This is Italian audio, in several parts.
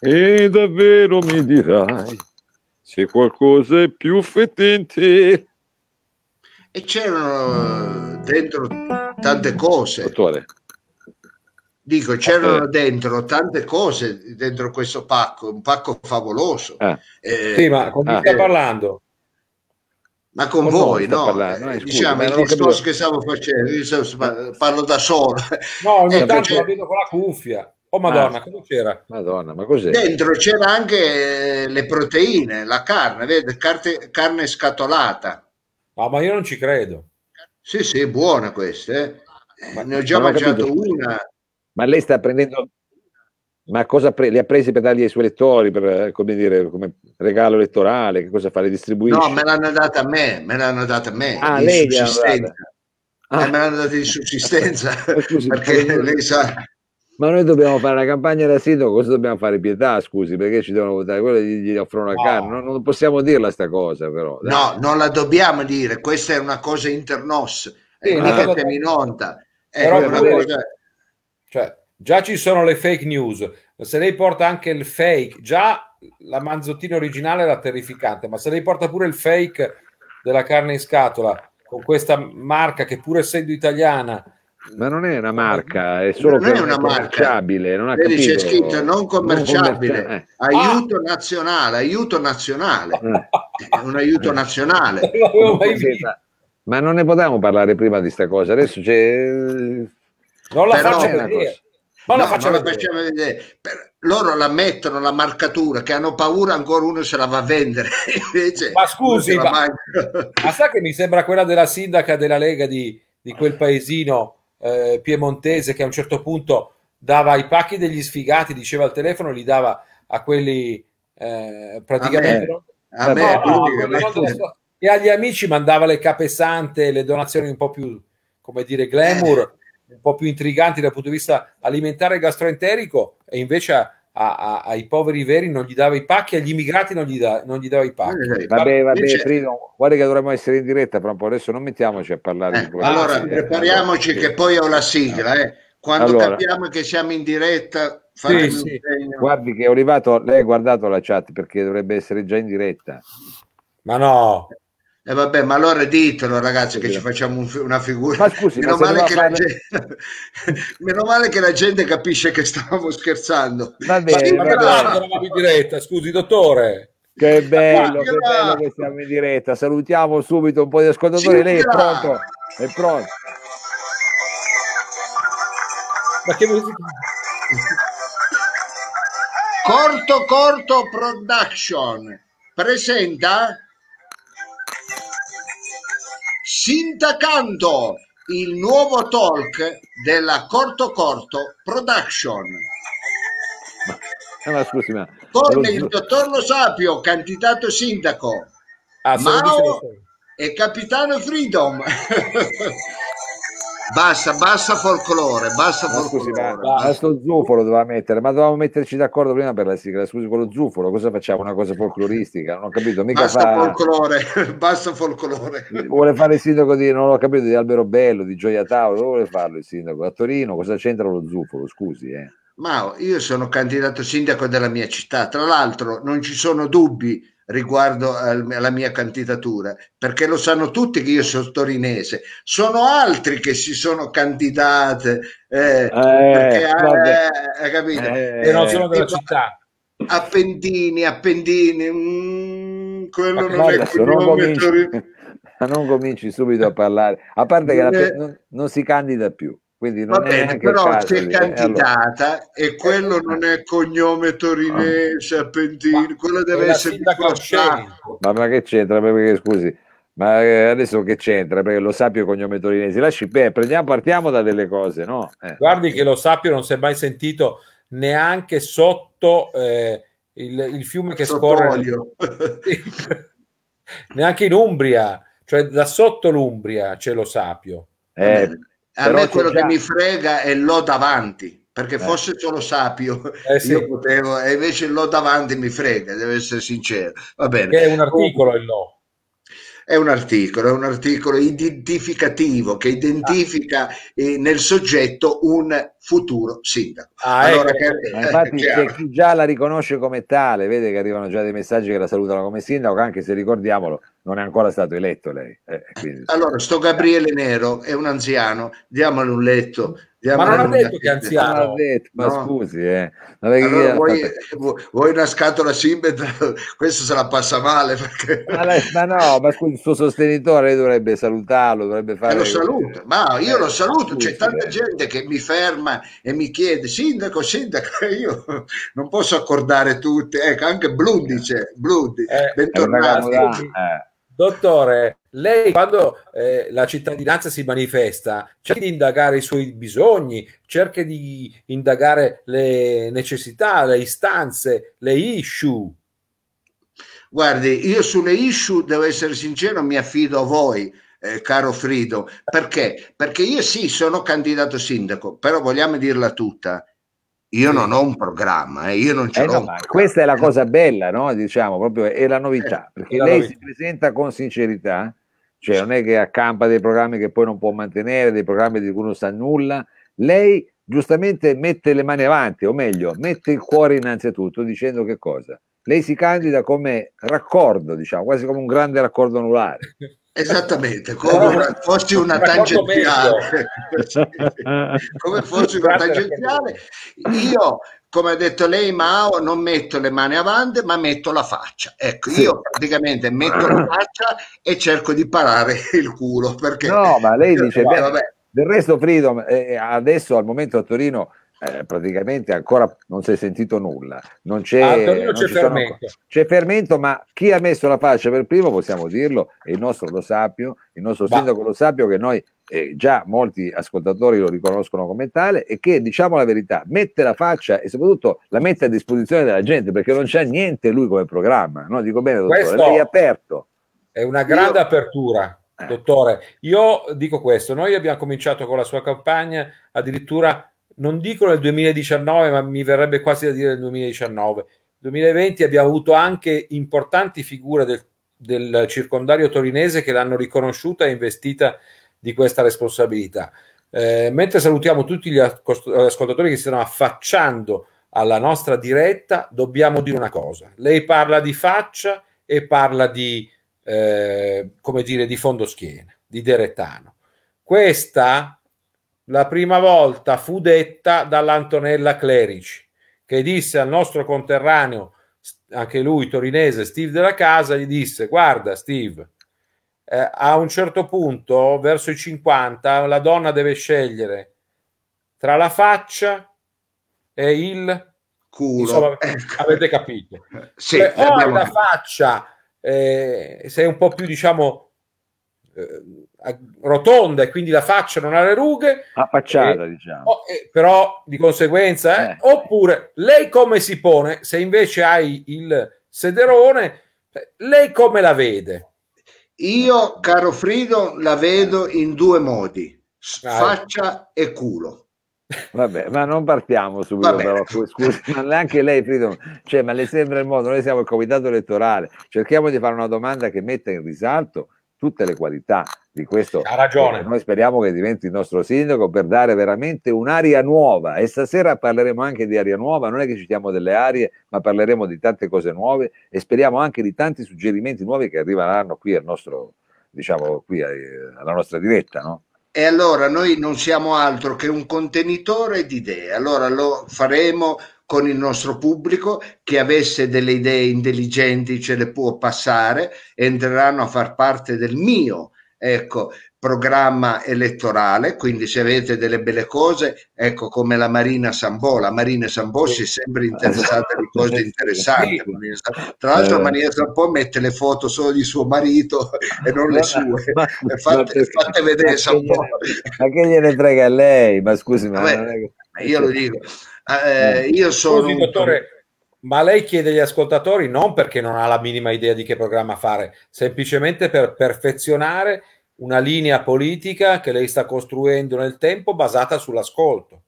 E davvero mi dirai se qualcosa è più fetente. E c'erano dentro tante cose. Dottore. Dico, c'erano dentro tante cose dentro questo pacco, un pacco favoloso. Ah. Eh, Sì, ma con chi Ah. sta parlando? ma con Con voi, no? parlando, eh, Eh, diciamo il discorso capito. che stavo facendo, io parlo da solo. No, ogni Eh, tanto perché- la vedo con la cuffia. Oh madonna, Ah. cosa c'era? Madonna, ma cos'è? Dentro c'era anche eh, le proteine, la carne, vede, carte- carne scatolata. No, ma io non ci credo. Sì, sì, buona questa. eh. Eh, Ma- ne ho già mangiato una. Ma lei sta prendendo... Ma cosa pre- li ha presi per dargli ai suoi lettori, per, eh, come dire, come regalo elettorale? Che cosa fa? Le distribuisce? No, me l'hanno data a me, me l'hanno data a me. Ah, lei sussistenza. Ah. Eh, me l'hanno data di sussistenza scusi, perché lei sa Ma noi dobbiamo fare la campagna da sindaco, cosa dobbiamo fare? Pietà, scusi, perché ci devono votare? Quello gli, gli offrono la No. carne, non, non possiamo dirla sta cosa però. dai. no non la dobbiamo dire questa è una cosa internos Sì, eh, una cosa- mettetemi in onda è Però una cosa Cioè, già ci sono le fake news. Se lei porta anche il fake, già la Manzottini originale era terrificante, ma se lei porta pure il fake della carne in scatola con questa marca che pur essendo italiana Ma non è una marca, è solo Non è una marca. commerciabile, non ha Vedi, capito. c'è scritto non commerciabile commercia- aiuto nazionale aiuto nazionale eh, eh. è un aiuto nazionale non l'avevo mai Sì, visto. ma- non ne potevamo parlare prima di sta cosa, adesso c'è... Non la Però- una vedere. cosa. Non la No, non la vedere. facciamo vedere. Per- loro la mettono la marcatura che hanno paura ancora uno se la va a vendere invece Ma scusi, ma-. Ma sa che mi sembra quella della sindaca della Lega di, di quel paesino eh, piemontese che a un certo punto dava i pacchi degli sfigati, diceva al telefono, li dava a quelli eh, praticamente... A me. no? a me No, lo- e agli amici mandava le capesante, le donazioni un po' più, come dire, glamour, un po' più intriganti dal punto di vista alimentare e gastroenterico, e invece a- a- ai poveri veri non gli dava i pacchi, agli immigrati non gli, da- non gli dava i pacchi. Eh, Vabbè, vabbè, Invece- Frido, guarda che dovremmo essere in diretta fra un po', adesso non mettiamoci a parlare Eh, di quello. allora Sì, prepariamoci allora, che poi ho la sigla eh. quando Allora. capiamo che siamo in diretta Sì, sì. Guardi che è arrivato, lei ha guardato la chat perché dovrebbe essere già in diretta. Ma no, Eh, vabbè, ma allora ditelo ragazzi che Sì. ci facciamo un una figura. Ma scusi, meno, ma male che la fare- gente... meno male che la gente capisce che stavamo scherzando. Va ma, bene, ma va che bene. eravamo in diretta? Scusi, dottore. Che bello, che bello che siamo in diretta. Salutiamo subito un po' di ascoltatori. Lei è pronto? È pronto? Ma che musica? Corto Corto Production presenta Sintacanto, il nuovo talk della Corto Corto Production. Eh, ma scusi, ma Con il dottor Lo Sapio, candidato sindaco, Ah, Mao e capitano Freedom. basta, basta folklore, basta ma scusi, ma, folklore. ma sto zufolo doveva mettere, ma dovevamo metterci d'accordo prima per la sigla. Scusi, con lo zufolo, cosa facciamo? Una cosa folcloristica? Non ho capito, mica Basta fa... folklore, basta folklore. Vuole fare il sindaco di, non ho capito, di Alberobello, di Gioia Tauro, dove vuole farlo il sindaco? A Torino, cosa c'entra lo zufolo? Scusi, eh. Ma io sono candidato sindaco della mia città, tra l'altro non ci sono dubbi riguardo al- alla mia candidatura, perché lo sanno tutti che io sono torinese, sono altri che si sono candidate, eh, perché, vabbè. eh, hai capito? Eh, non sono della città. Appendini, Appendini, mm, quello Ma non è Adesso non cominci, torinese. non cominci subito a parlare, a parte che Eh. non, non si candida più, quindi non Va è bene, però caso si è di- eh, allora. candidata e quello non è cognome torinese, Appendini, quello È deve la essere di. Scenico. Ma, ma che c'entra? Perché, scusi, ma eh, adesso che c'entra? Perché lo sappio cognome torinesi. Lasci, beh, prendiamo, partiamo da delle cose, no? Eh. Guardi che lo sappio non si è mai sentito neanche sotto eh, il, il fiume che scorre Sott'olio. neanche in Umbria, cioè da sotto l'Umbria c'è lo sapio. Eh, A me quello già- che mi frega è l'O davanti, perché Eh. fosse solo sapio, Eh sì, io potevo, e invece l'O davanti mi frega, devo essere sincero. Va bene. che è un articolo il no. È un articolo, è un articolo identificativo che identifica eh, nel soggetto un futuro sindaco. Ah, allora, ecco, che, infatti c'è chi già la riconosce come tale, vede che arrivano già dei messaggi che la salutano come sindaco, anche se ricordiamolo, non è ancora stato eletto lei. Eh, quindi... Allora, sto Gabriele Nero, è un anziano, diamole un letto, ma non ha detto che è anziano. Detto, ma no. scusi, eh. allora, vuoi, vuoi, una scatola Simbet? Questo se la passa male. Perché... Ma, lei, ma, no, ma scusi, il suo sostenitore dovrebbe salutarlo, dovrebbe fare. E lo saluto, ma io eh, lo saluto. Scusi, C'è tanta eh. gente che mi ferma e mi chiede: Sindaco, Sindaco, io non posso accordare tutte. Ecco, anche Blundi c'è. Blundi, eh, bentornato. Dottore, lei quando eh, la cittadinanza si manifesta cerca di indagare i suoi bisogni, cerca di indagare le necessità, le istanze, le issue. Guardi, io sulle issue devo essere sincero, mi affido a voi, eh, caro Frido. Perché? Perché io sì, sono candidato sindaco, però vogliamo dirla tutta. Io non ho un programma, eh, io non ce eh l'ho. No, questa è la cosa bella, no? Diciamo proprio è la novità, eh, perché lei novità. si presenta con sincerità, cioè non è che accampa dei programmi che poi non può mantenere, dei programmi di cui non sa nulla. Lei giustamente mette le mani avanti, o meglio, mette il cuore innanzitutto dicendo che cosa? Lei si candida come raccordo, diciamo, quasi come un grande raccordo anulare. Esattamente, come una, fossi una tangenziale. come fossi una tangenziale. Io, come ha detto lei, Mao, non metto le mani avanti, ma metto la faccia. Ecco, sì. io praticamente metto la faccia e cerco di parare il culo. Perché... No, ma lei dice, beh, vabbè. del resto Freedom, eh, adesso al momento a Torino eh, praticamente ancora non si è sentito nulla. Non c'è, ah, non c'è fermento. Sono, c'è fermento, ma chi ha messo la faccia per primo, possiamo dirlo, è il nostro Lo Sapio, il nostro bah. sindaco Lo Sapio, che noi eh, già molti ascoltatori lo riconoscono come tale e che, diciamo la verità, mette la faccia e soprattutto la mette a disposizione della gente perché non c'è niente lui come programma. No? Dico bene, dottore, Questo lei è aperto. È una grande Io... apertura. Eh. Dottore, io dico questo, noi abbiamo cominciato con la sua campagna addirittura non dico nel 2019, ma mi verrebbe quasi da dire nel 2019. Nel 2020 abbiamo avuto anche importanti figure del, del circondario torinese che l'hanno riconosciuta e investita di questa responsabilità. Eh, mentre salutiamo tutti gli ascoltatori che si stanno affacciando alla nostra diretta, dobbiamo dire una cosa. Lei parla di faccia e parla di, eh, come dire, di fondoschiena, di Deretano. Questa la prima volta fu detta dall'Antonella Clerici, che disse al nostro conterraneo, anche lui torinese, Steve della Casa, gli disse, guarda Steve, eh, a un certo punto, verso i 50, la donna deve scegliere tra la faccia e il culo. Insomma, ecco. avete capito? Sì, Beh, o la faccia eh, sei un po' più, diciamo, eh, rotonda e quindi la faccia non ha le rughe. Affacciata, eh, diciamo. Oh, eh, però di conseguenza, eh, eh. oppure lei come si pone? Se invece hai il sederone, lei come la vede? Io, caro Frido, la vedo in due modi, faccia e culo. Vabbè, ma non partiamo subito, però, scusi, ma neanche lei, Frido, cioè, ma le sembra il modo, noi siamo il comitato elettorale, cerchiamo di fare una domanda che metta in risalto tutte le qualità di questo. Ha ragione. Noi speriamo che diventi il nostro sindaco per dare veramente un'aria nuova e stasera parleremo anche di aria nuova, non è che citiamo delle arie, ma parleremo di tante cose nuove e speriamo anche di tanti suggerimenti nuovi che arriveranno qui al nostro, diciamo, qui alla nostra diretta, no? E allora noi non siamo altro che un contenitore di idee, allora lo faremo con il nostro pubblico che avesse delle idee intelligenti ce le può passare, entreranno a far parte del mio ecco, programma elettorale, quindi se avete delle belle cose, ecco come la Marina Sambò, la Marina Sambò si è sempre interessata di cose interessanti. Tra l'altro la Marina Sambò mette le foto solo di suo marito e non le sue. Ma, fate, fate vedere Sambò. Ma che gliene frega a lei? Ma scusi, ma Vabbè, io lo dico. Eh, io sono... Scusi, dottore, ma lei chiede agli ascoltatori non perché non ha la minima idea di che programma fare, semplicemente per perfezionare una linea politica che lei sta costruendo nel tempo basata sull'ascolto.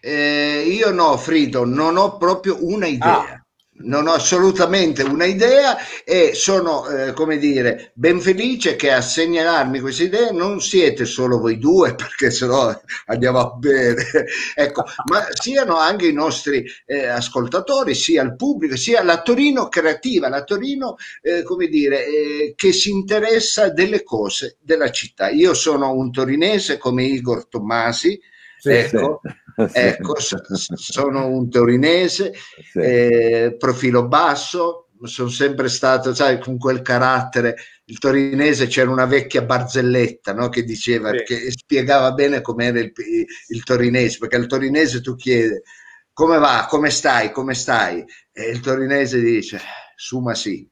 Eh, io no, Frido, non ho proprio una idea. Ah. Non ho assolutamente una idea e sono, eh, come dire, ben felice che a segnalarmi queste idee non siete solo voi due, perché sennò andiamo a bere, ecco, ma siano anche i nostri eh, ascoltatori, sia il pubblico, sia la Torino creativa, la Torino, eh, come dire, eh, che si interessa delle cose della città. Io sono un torinese come Igor Tommasi, sì, ecco, sì. ecco sono un torinese, sì. eh, profilo basso, sono sempre stato, sai, con quel carattere. Il torinese c'era una vecchia barzelletta no, che diceva, che spiegava bene com'era il, il torinese, perché al torinese tu chiedi come va, come stai, come stai? E il torinese dice, suma sì.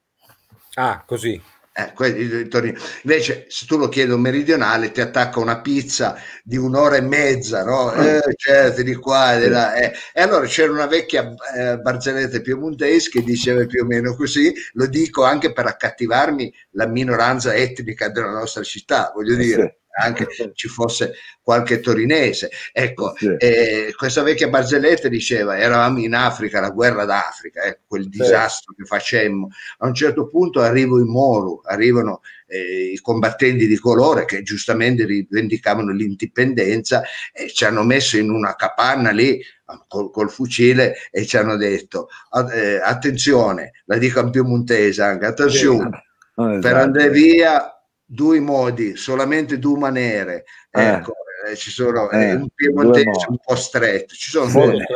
Ah, così. Eh, Invece, se tu lo chiedi un meridionale, ti attacca una pizza di un'ora e mezza, no? Mm. Eh, certo, di qua, di là. Eh. E allora c'era una vecchia eh, barzelletta piemontese che diceva più o meno così, lo dico anche per accattivarmi la minoranza etnica della nostra città, voglio eh, dire anche ci fosse qualche torinese. Ecco, sì. eh, questa vecchia barzelletta diceva: eravamo in Africa, la guerra d'Africa, ecco, quel disastro sì. che facemmo. A un certo punto arrivo in Moro, arrivano eh, i combattenti di colore che giustamente rivendicavano l'indipendenza e ci hanno messo in una capanna lì col, col fucile e ci hanno detto: eh, attenzione, la dico in più montese anche, attenzione. Sì. per esatto. andare via due modi, solamente due maniere. Eh. Ecco, eh, ci sono eh, un piemontese un po' stretto, ci sono sì, due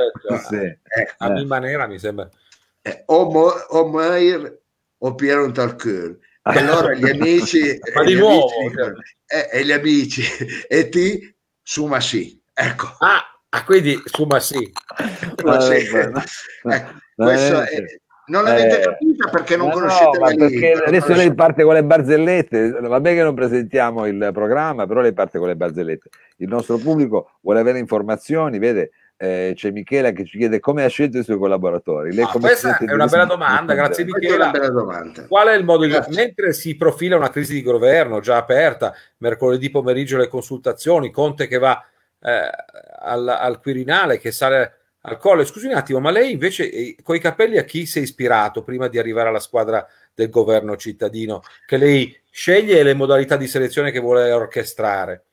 sì. ecco. A mia maniera mi sembra. Eh, o, Mo, o Meir o Piero Talcur. E allora gli amici, Ma di nuovo, amici, cioè. eh, e gli amici e ti suma sì. Ecco. Ah, ah quindi suma sì. Suma sì. Ecco, questo è, non l'avete eh, capita perché non conoscete no, la lingua. Adesso lei parte con le barzellette, vabbè che non presentiamo il programma, però lei parte con le barzellette. Il nostro pubblico vuole avere informazioni, vede, eh, c'è Michela che ci chiede come ha scelto i suoi collaboratori. Lei ah, questa è una bella domanda, grazie Michela. Domanda. Qual è il modo di... Mentre si profila una crisi di governo già aperta, mercoledì pomeriggio le consultazioni, Conte che va eh, al, al Quirinale, che sale al colle. Scusi un attimo, ma lei invece eh, con i capelli a chi si è ispirato prima di arrivare alla squadra del governo cittadino che lei sceglie le modalità di selezione che vuole orchestrare?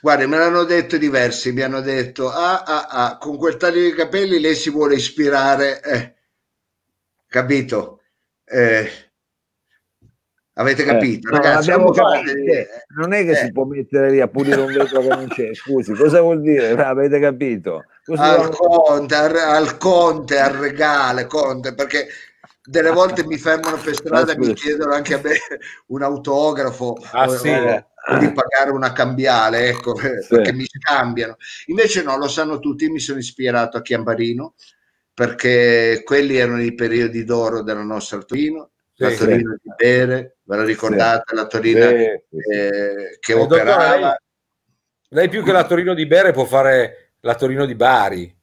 Guardi, me l'hanno detto diversi, mi hanno detto, ah, ah, ah, con quel taglio di capelli lei si vuole ispirare, eh, capito? Eh, Avete eh, capito? Eh, Ragazzi, no, capito. Non è che eh. si può mettere lì a pulire un vetro che non c'è, scusi, cosa vuol dire? Avete capito? al conte, al, al conte, al regale, conte, perché delle volte mi fermano per strada e mi chiedono anche a me un autografo ah, o, sì. o, di pagare una cambiale, ecco, sì. perché mi scambiano. Invece no, lo sanno tutti, mi sono ispirato a Chiambarino perché quelli erano i periodi d'oro della nostra Torino, sì, la Torino di Bere, ve la ricordate, la Torino eh, che operava. Lei, lei più che la Torino di Bere può fare la Torino di Bari.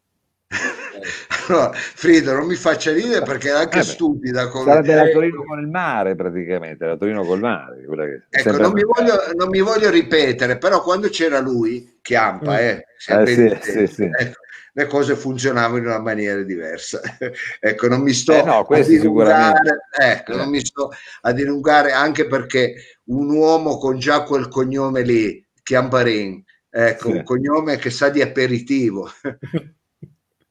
allora, Frido, non mi faccia ridere perché è anche eh stupida. Come... Sarebbe la Torino con il mare praticamente, la Torino col mare. Ecco, non mi, voglio, non mi, voglio, ripetere, però quando c'era lui, Chiampa, mm. eh, eh sì, sì, sì. Ecco, le cose funzionavano in una maniera diversa. ecco, non mi sto eh no, a dilungare, ecco, non mi sto a dilungare anche perché un uomo con già quel cognome lì, Chiamparin, ecco, sì. un cognome che sa di aperitivo.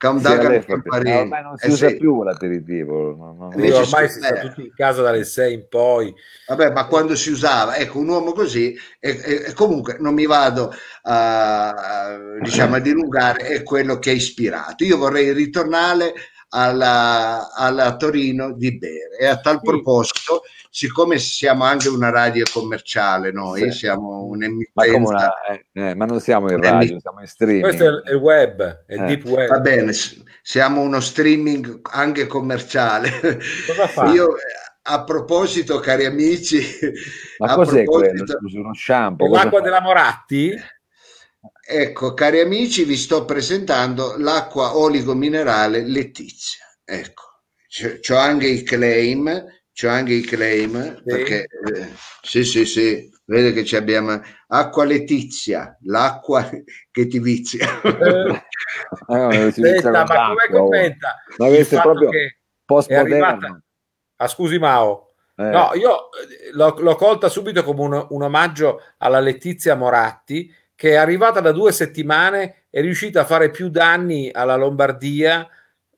Countdown sì, ormai non si eh, usa sì. più l'aperitivo. No, no, no. Ormai si sta tutti in casa dalle 6 in poi. Vabbè, ma quando si usava, ecco, un uomo così, e, e, e comunque non mi vado a, diciamo, a dilungare, è quello che ha ispirato. Io vorrei ritornare alla, alla Torino di bere e a tal sì. proposito siccome siamo anche una radio commerciale, noi sì. siamo un'emittenza. Ma, una, eh, eh, ma non siamo in radio, siamo in streaming. Questo è il web, è il eh. deep web. Va bene, siamo uno streaming anche commerciale. Cosa fa? Io, a proposito, cari amici, ma cos'è proposito... quello? Scusi, uno shampoo? L'acqua della Moratti? Ecco, cari amici, vi sto presentando l'acqua oligominerale Letizia. Ecco, c'ho anche i claim c'ho anche i claim sì. perché eh, sì sì sì vede che ci abbiamo acqua letizia l'acqua che ti vizia eh, Senta, ma come commenta ma questo è proprio postmoderno. Ah, scusi Mao. Eh. No, io eh, l'ho, l'ho, colta subito come un, un omaggio alla Letizia Moratti, che è arrivata da due settimane, è riuscita a fare più danni alla Lombardia,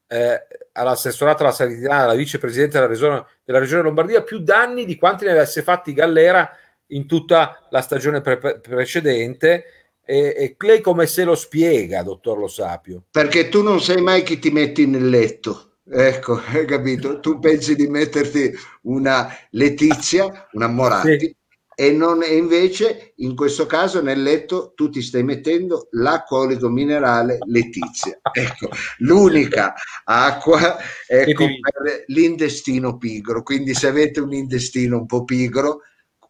eh, all'assessorato alla sanità, alla vicepresidente della regione, della regione Lombardia, più danni di quanti ne avesse fatti Gallera in tutta la stagione pre- precedente. E, e, lei come se lo spiega, dottor Lo Sapio? Perché tu non sai mai chi ti metti nel letto. Ecco, hai capito? Tu pensi di metterti una Letizia, una Moratti, sì. E, non, e invece in questo caso nel letto tu ti stai mettendo l'acqua minerale Letizia. Ecco, l'unica acqua ecco, per l'intestino pigro. Quindi se avete un intestino un po' pigro,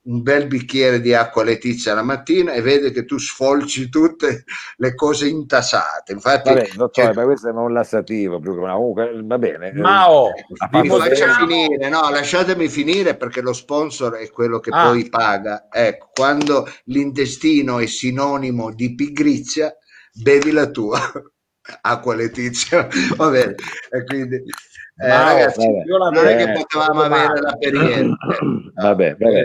un bel bicchiere di acqua letizia la mattina e vede che tu sfolci tutte le cose intasate. Infatti, Vabbè, dottore, cioè, ma questo è un lassativo più che una comunque va bene. Ma oh, mi faccia finire, no, lasciatemi finire perché lo sponsor è quello che ah. poi paga. Ecco, quando l'intestino è sinonimo di pigrizia, bevi la tua acqua letizia. Va bene, e quindi eh, ragazzi, io la non è che potevamo avere la Perrier. vabbè, vabbè.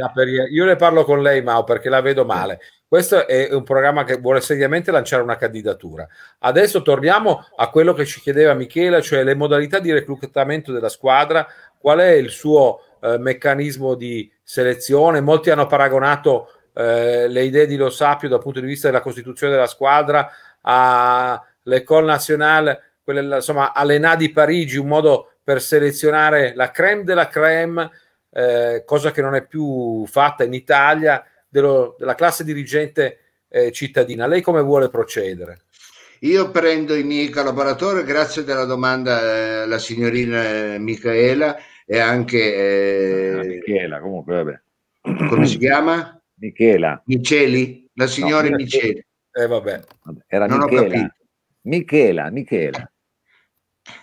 Io ne parlo con lei, Mao, perché la vedo male. Questo è un programma che vuole seriamente lanciare una candidatura. Adesso torniamo a quello che ci chiedeva Michela, cioè le modalità di reclutamento della squadra, qual è il suo eh, meccanismo di selezione. Molti hanno paragonato eh, le idee di Lo Sapio dal punto di vista della costituzione della squadra all'École Nationale, quelle, insomma, all'ENA di Parigi, un modo per selezionare la creme della creme, eh, cosa che non è più fatta in Italia, dello, della classe dirigente eh, cittadina. Lei come vuole procedere? Io prendo i miei collaboratori, grazie della domanda eh, la signorina Michaela e anche... Eh, Michela, comunque, vabbè. Come si chiama? Michela. Miceli? La signora no, Miceli. Eh, vabbè. Era non Michela. Michela, Michela.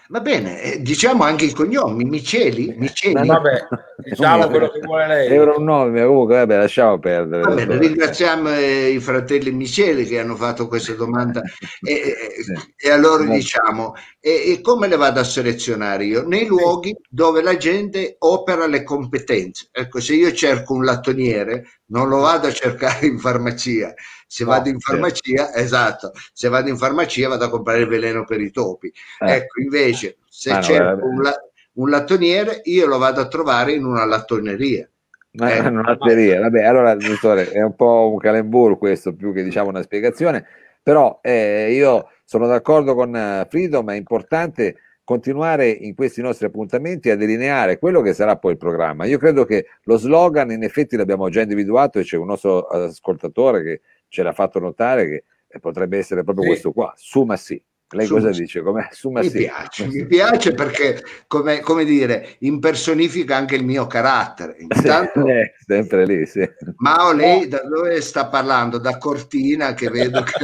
Va bene, eh, diciamo anche i cognomi, Miceli, Miceli. Ma vabbè, diciamo quello che vuole lei. Era un nome, comunque, vabbè, lasciamo perdere. Vabbè, ringraziamo eh, i fratelli Miceli che hanno fatto questa domanda e, sì. e a loro diciamo, e, e, come le vado a selezionare io? Nei luoghi dove la gente opera le competenze. Ecco, se io cerco un lattoniere, non lo vado a cercare in farmacia, se no, vado in farmacia, sì. esatto, se vado in farmacia vado a comprare il veleno per i topi. Eh. Ecco, invece, se ah, cerco un, la- un, lattoniere, io lo vado a trovare in una lattoneria. Ma eh. una latteria, vabbè, allora dottore, è un po' un calembur questo, più che diciamo una spiegazione, però eh, io sono d'accordo con uh, Freedom, è importante continuare in questi nostri appuntamenti a delineare quello che sarà poi il programma. Io credo che lo slogan in effetti l'abbiamo già individuato e c'è un nostro ascoltatore che ce l'ha fatto notare che eh, potrebbe essere proprio sì. questo qua, Suma sì. Lei Suma cosa sì. dice? Com'è? Suma mi sì. piace, mi piace perché, come, come, dire, impersonifica anche il mio carattere. Intanto, eh, sempre lì, sì. Mao, lei da dove sta parlando? Da Cortina, che vedo che...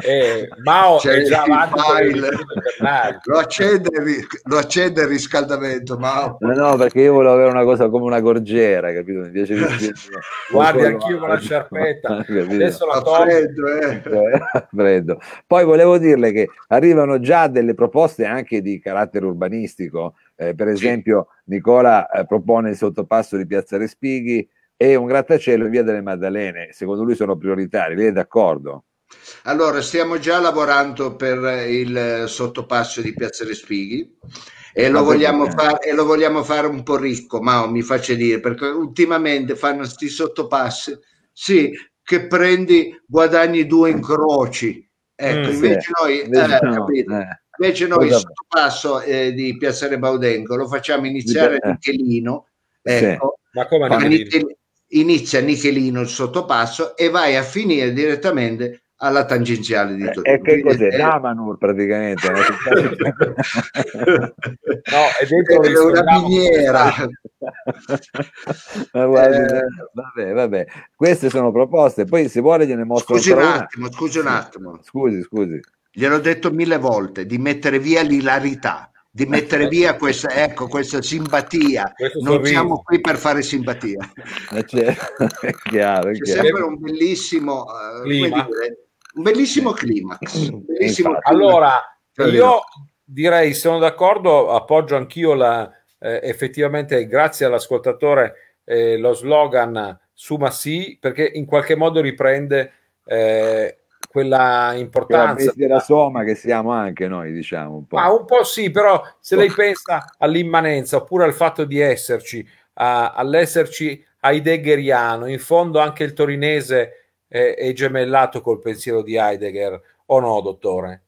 Eh, Mao C'è è già avanti lo accende, lo accende il riscaldamento Mao. No, no, perché io volevo avere una cosa come una gorgiera capito? mi piace di guardi anch'io con la sciarpetta adesso la tolgo freddo, eh. eh. freddo. poi volevo dirle che arrivano già delle proposte anche di carattere urbanistico eh, per esempio sì. Nicola eh, propone il sottopasso di Piazza Respighi e un grattacielo in via delle Maddalene secondo lui sono prioritari lei è d'accordo? Allora, stiamo già lavorando per il sottopasso di Piazza Respighi e lo, vogliamo fare, e lo vogliamo fare un po' ricco, ma mi faccia dire, perché ultimamente fanno questi sottopassi, sì, che prendi, guadagni due incroci. Ecco, mm, invece sì. noi, invece, eh, no, eh. invece noi il sottopasso eh, di Piazzale Baudenco lo facciamo iniziare a Nichelino, ecco, sì. ma come Nichelino? Inizia Nichelino il sottopasso e vai a finire direttamente alla tangenziale di Torino. E che cos'è? È... Namanur praticamente. no, è dentro è una miniera. guardi, eh... vabbè, vabbè. Queste sono proposte, poi se vuole gliene mostro Scusi un attimo, una. scusi un attimo. Scusi, scusi. Gliel'ho detto mille volte di mettere via l'ilarità di mettere via questa, ecco, questa simpatia. Questo non sorriso. siamo qui per fare simpatia. Eh, c'è, è chiaro, è C'è chiaro. sempre un bellissimo, uh, dire, un bellissimo climax. Bellissimo climax. Allora, io direi sono d'accordo, appoggio anch'io la, eh, effettivamente grazie all'ascoltatore eh, lo slogan Suma sì, perché in qualche modo riprende eh, quella importanza della Soma che siamo anche noi, diciamo un po'. Ma un po' sì, però se lei pensa all'immanenza oppure al fatto di esserci, a, all'esserci heideggeriano, in fondo anche il torinese è, è gemellato col pensiero di Heidegger, o no, dottore?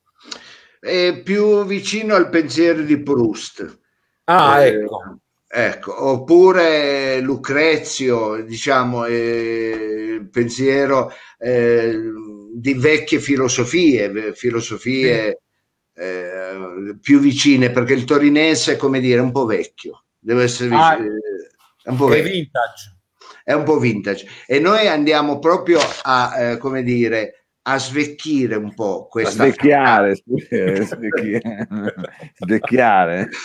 È più vicino al pensiero di Proust. Ah, eh, ecco. Ecco, oppure Lucrezio, diciamo, eh, il pensiero eh, di vecchie filosofie, filosofie eh, più vicine, perché il torinese, come dire, è un po' vecchio, deve essere ah, è un po' vecchio. vintage. È un po' vintage. E noi andiamo proprio a, eh, come dire, a svecchiare un po' questa svecchiare, svecchiare.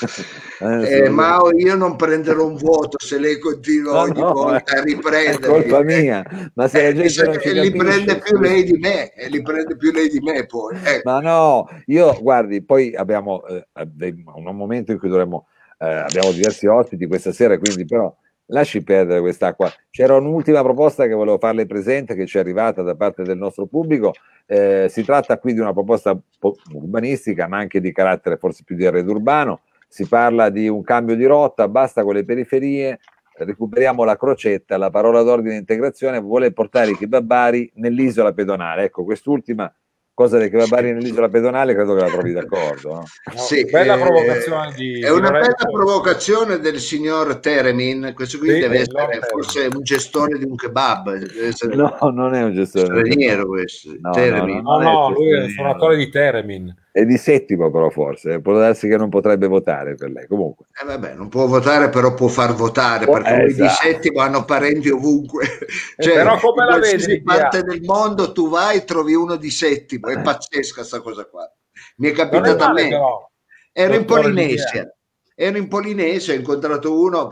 Eh, eh, Mao io non prenderò un vuoto se lei continua no, ogni no, volta a riprendere è colpa mia ma se la gente eh, li prende più lei di me e li prende più lei di me poi eh. ma no io guardi poi abbiamo eh, un momento in cui dovremmo eh, abbiamo diversi ospiti questa sera quindi però lasci perdere quest'acqua. C'era un'ultima proposta che volevo farle presente che ci è arrivata da parte del nostro pubblico. Eh, si tratta qui di una proposta urbanistica, ma anche di carattere forse più di arredo urbano. Si parla di un cambio di rotta, basta con le periferie, recuperiamo la crocetta, la parola d'ordine integrazione vuole portare i kebabari nell'isola pedonale. Ecco, quest'ultima cosa del kebabari nell'isola pedonale credo che la trovi d'accordo no? sì, bella eh, provocazione di, è una bella provocazione del signor Teremin. Questo qui sì, deve essere forse un gestore di un kebab. Essere... no non è un gestore straniero questo no, Teremin. no, no, no, no lui è il suonatore di Teremin è di settimo però forse, può darsi che non potrebbe votare per lei comunque. Eh vabbè, non può votare però può far votare oh, perché esatto. di settimo hanno parenti ovunque. Eh, cioè, però come la vedi? In parte del mondo tu vai e trovi uno di settimo, è eh. pazzesca questa cosa qua. Mi è capitata a me. Però. Ero in Polinesia, ero in Polinesia, ho incontrato uno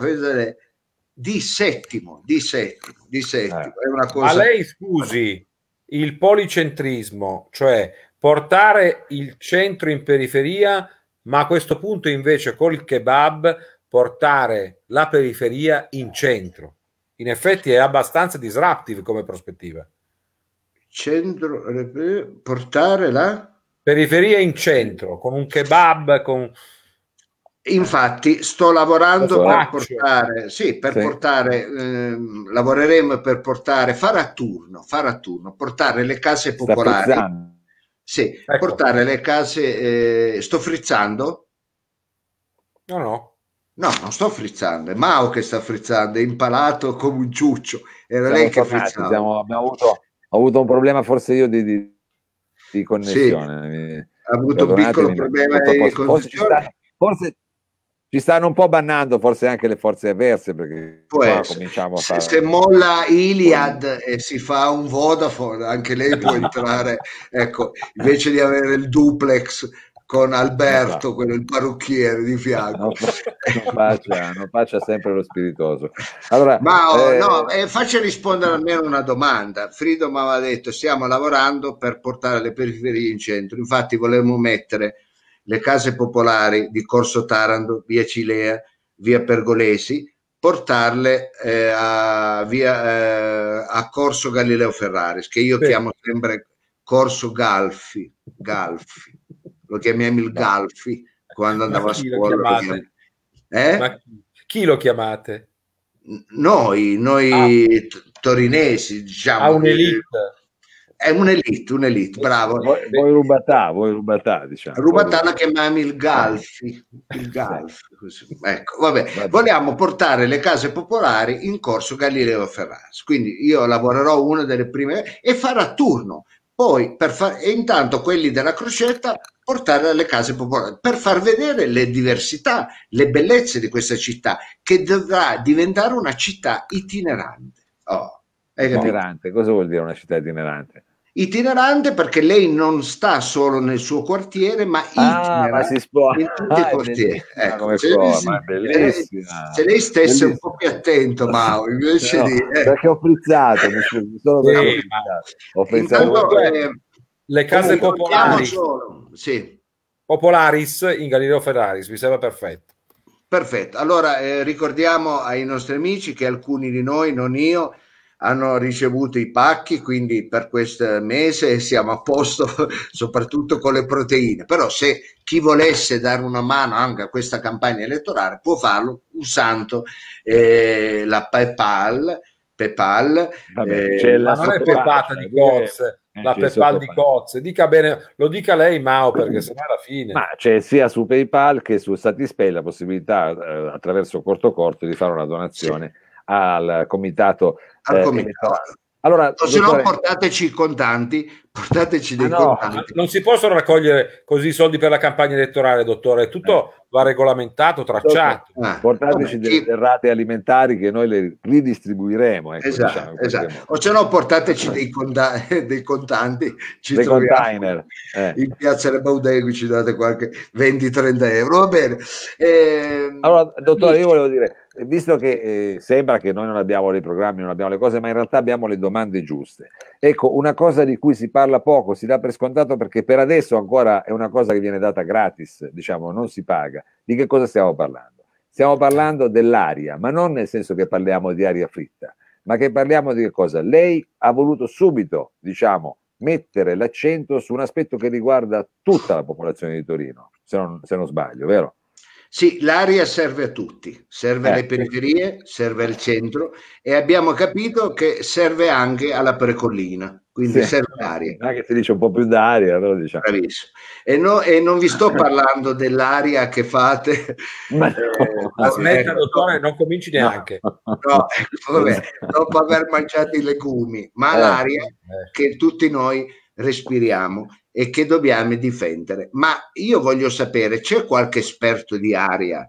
di settimo, di settimo, di settimo. Eh. È una cosa... A lei scusi, il policentrismo, cioè portare il centro in periferia, ma a questo punto invece col kebab portare la periferia in centro. In effetti è abbastanza disruptive come prospettiva. Centro, portare la periferia in centro con un kebab con Infatti sto lavorando per portare, sì, per sì. portare, eh, lavoreremo per portare, fare a turno, fare a turno, portare le case popolari sì, ecco. portare le case. Eh, sto frizzando? No, no. No, non sto frizzando, è Mao che sta frizzando, è impalato come un ciuccio. Era siamo lei che tornati, frizzava. Siamo, abbiamo avuto, ho avuto un problema, forse io, di, di, di connessione. Sì, ha avuto un piccolo problema di connessione. Forse, ci stanno un po' bannando forse anche le forze avverse perché cominciamo a fare... se, molla Iliad e si fa un Vodafone anche lei può entrare ecco invece di avere il duplex con Alberto, esatto. quello il parrucchiere di fianco. Non, faccia, non faccia sempre lo spiritoso. Allora, Ma oh, eh... no, eh, faccia rispondere almeno una domanda. Frido mi aveva detto stiamo lavorando per portare le periferie in centro. Infatti volevamo mettere le case popolari di Corso Taranto, via Cilea, via Pergolesi, portarle eh, a, via, eh, a Corso Galileo Ferraris, che io Beh. chiamo sempre Corso Galfi, Galfi. Lo chiamiamo il Galfi quando andavo a scuola. Eh? Ma chi lo chiamate? Noi, noi ah. torinesi, diciamo. Ah, un'elite è un'elite, un'elite, bravo. Voi, voi rubatà, voi rubatà, diciamo. Rubatà la chiamiamo il Galfi, il Galfi. Ecco, vabbè. Vogliamo portare le case popolari in corso Galileo Ferraris. Quindi io lavorerò una delle prime e farò a turno. Poi, per far, e intanto quelli della crocetta portare alle case popolari per far vedere le diversità, le bellezze di questa città che dovrà diventare una città itinerante. Oh, itinerante, cosa vuol dire una città itinerante? Itinerante perché lei non sta solo nel suo quartiere, ma ah, ma si spo- in tutti ah, i quartieri. Ecco, se, lei, se, lei, stesse bellissima. un po' più attento, Mao, invece no, di... Eh. Perché ho frizzato, mi sono sì, ho frizzato. Intanto, eh, le case popolari. Solo, sì. Popolaris in Galileo Ferraris, mi sembra perfetto. Perfetto, allora eh, ricordiamo ai nostri amici che alcuni di noi, non io, hanno ricevuto i pacchi, quindi per questo mese siamo a posto soprattutto con le proteine. Però se chi volesse dare una mano anche a questa campagna elettorale può farlo usando eh, la PayPal. PayPal Vabbè, eh, la non è pepata di cozze eh, la PayPal di cozze dica bene, lo dica lei Mao perché sennò alla fine ma c'è sia su PayPal che su Satispay la possibilità eh, attraverso corto corto di fare una donazione sì. al comitato al comitato. Allora, o se no portateci i contanti, portateci dei ah, no, contanti. Non si possono raccogliere così i soldi per la campagna elettorale, dottore, tutto eh. va regolamentato, tracciato. Eh. Portateci delle chi... rate alimentari che noi le ridistribuiremo. Ecco, esatto, diciamo, esatto. O se no portateci dei, conta- dei contanti, ci dei container. Eh. In piazza Rebaudegui ci date qualche 20-30 euro, va bene. Eh, allora, dottore, io volevo dire visto che eh, sembra che noi non abbiamo dei programmi, non abbiamo le cose, ma in realtà abbiamo le domande giuste. Ecco, una cosa di cui si parla poco, si dà per scontato perché per adesso ancora è una cosa che viene data gratis, diciamo, non si paga. Di che cosa stiamo parlando? Stiamo parlando dell'aria, ma non nel senso che parliamo di aria fritta, ma che parliamo di che cosa? Lei ha voluto subito, diciamo, mettere l'accento su un aspetto che riguarda tutta la popolazione di Torino, se non, se non sbaglio, vero? Sì, l'aria serve a tutti, serve eh, alle periferie, serve al centro e abbiamo capito che serve anche alla precollina, quindi sì. serve l'aria. Anche se dice un po' più d'aria, però diciamo. Bravissimo. E, no, e non vi sto parlando dell'aria che fate. Ma no. eh, Aspetta, dottore, non cominci neanche. No, no ecco, vabbè, dopo aver mangiato i legumi, ma eh. l'aria eh. che tutti noi respiriamo e che dobbiamo difendere. Ma io voglio sapere, c'è qualche esperto di aria?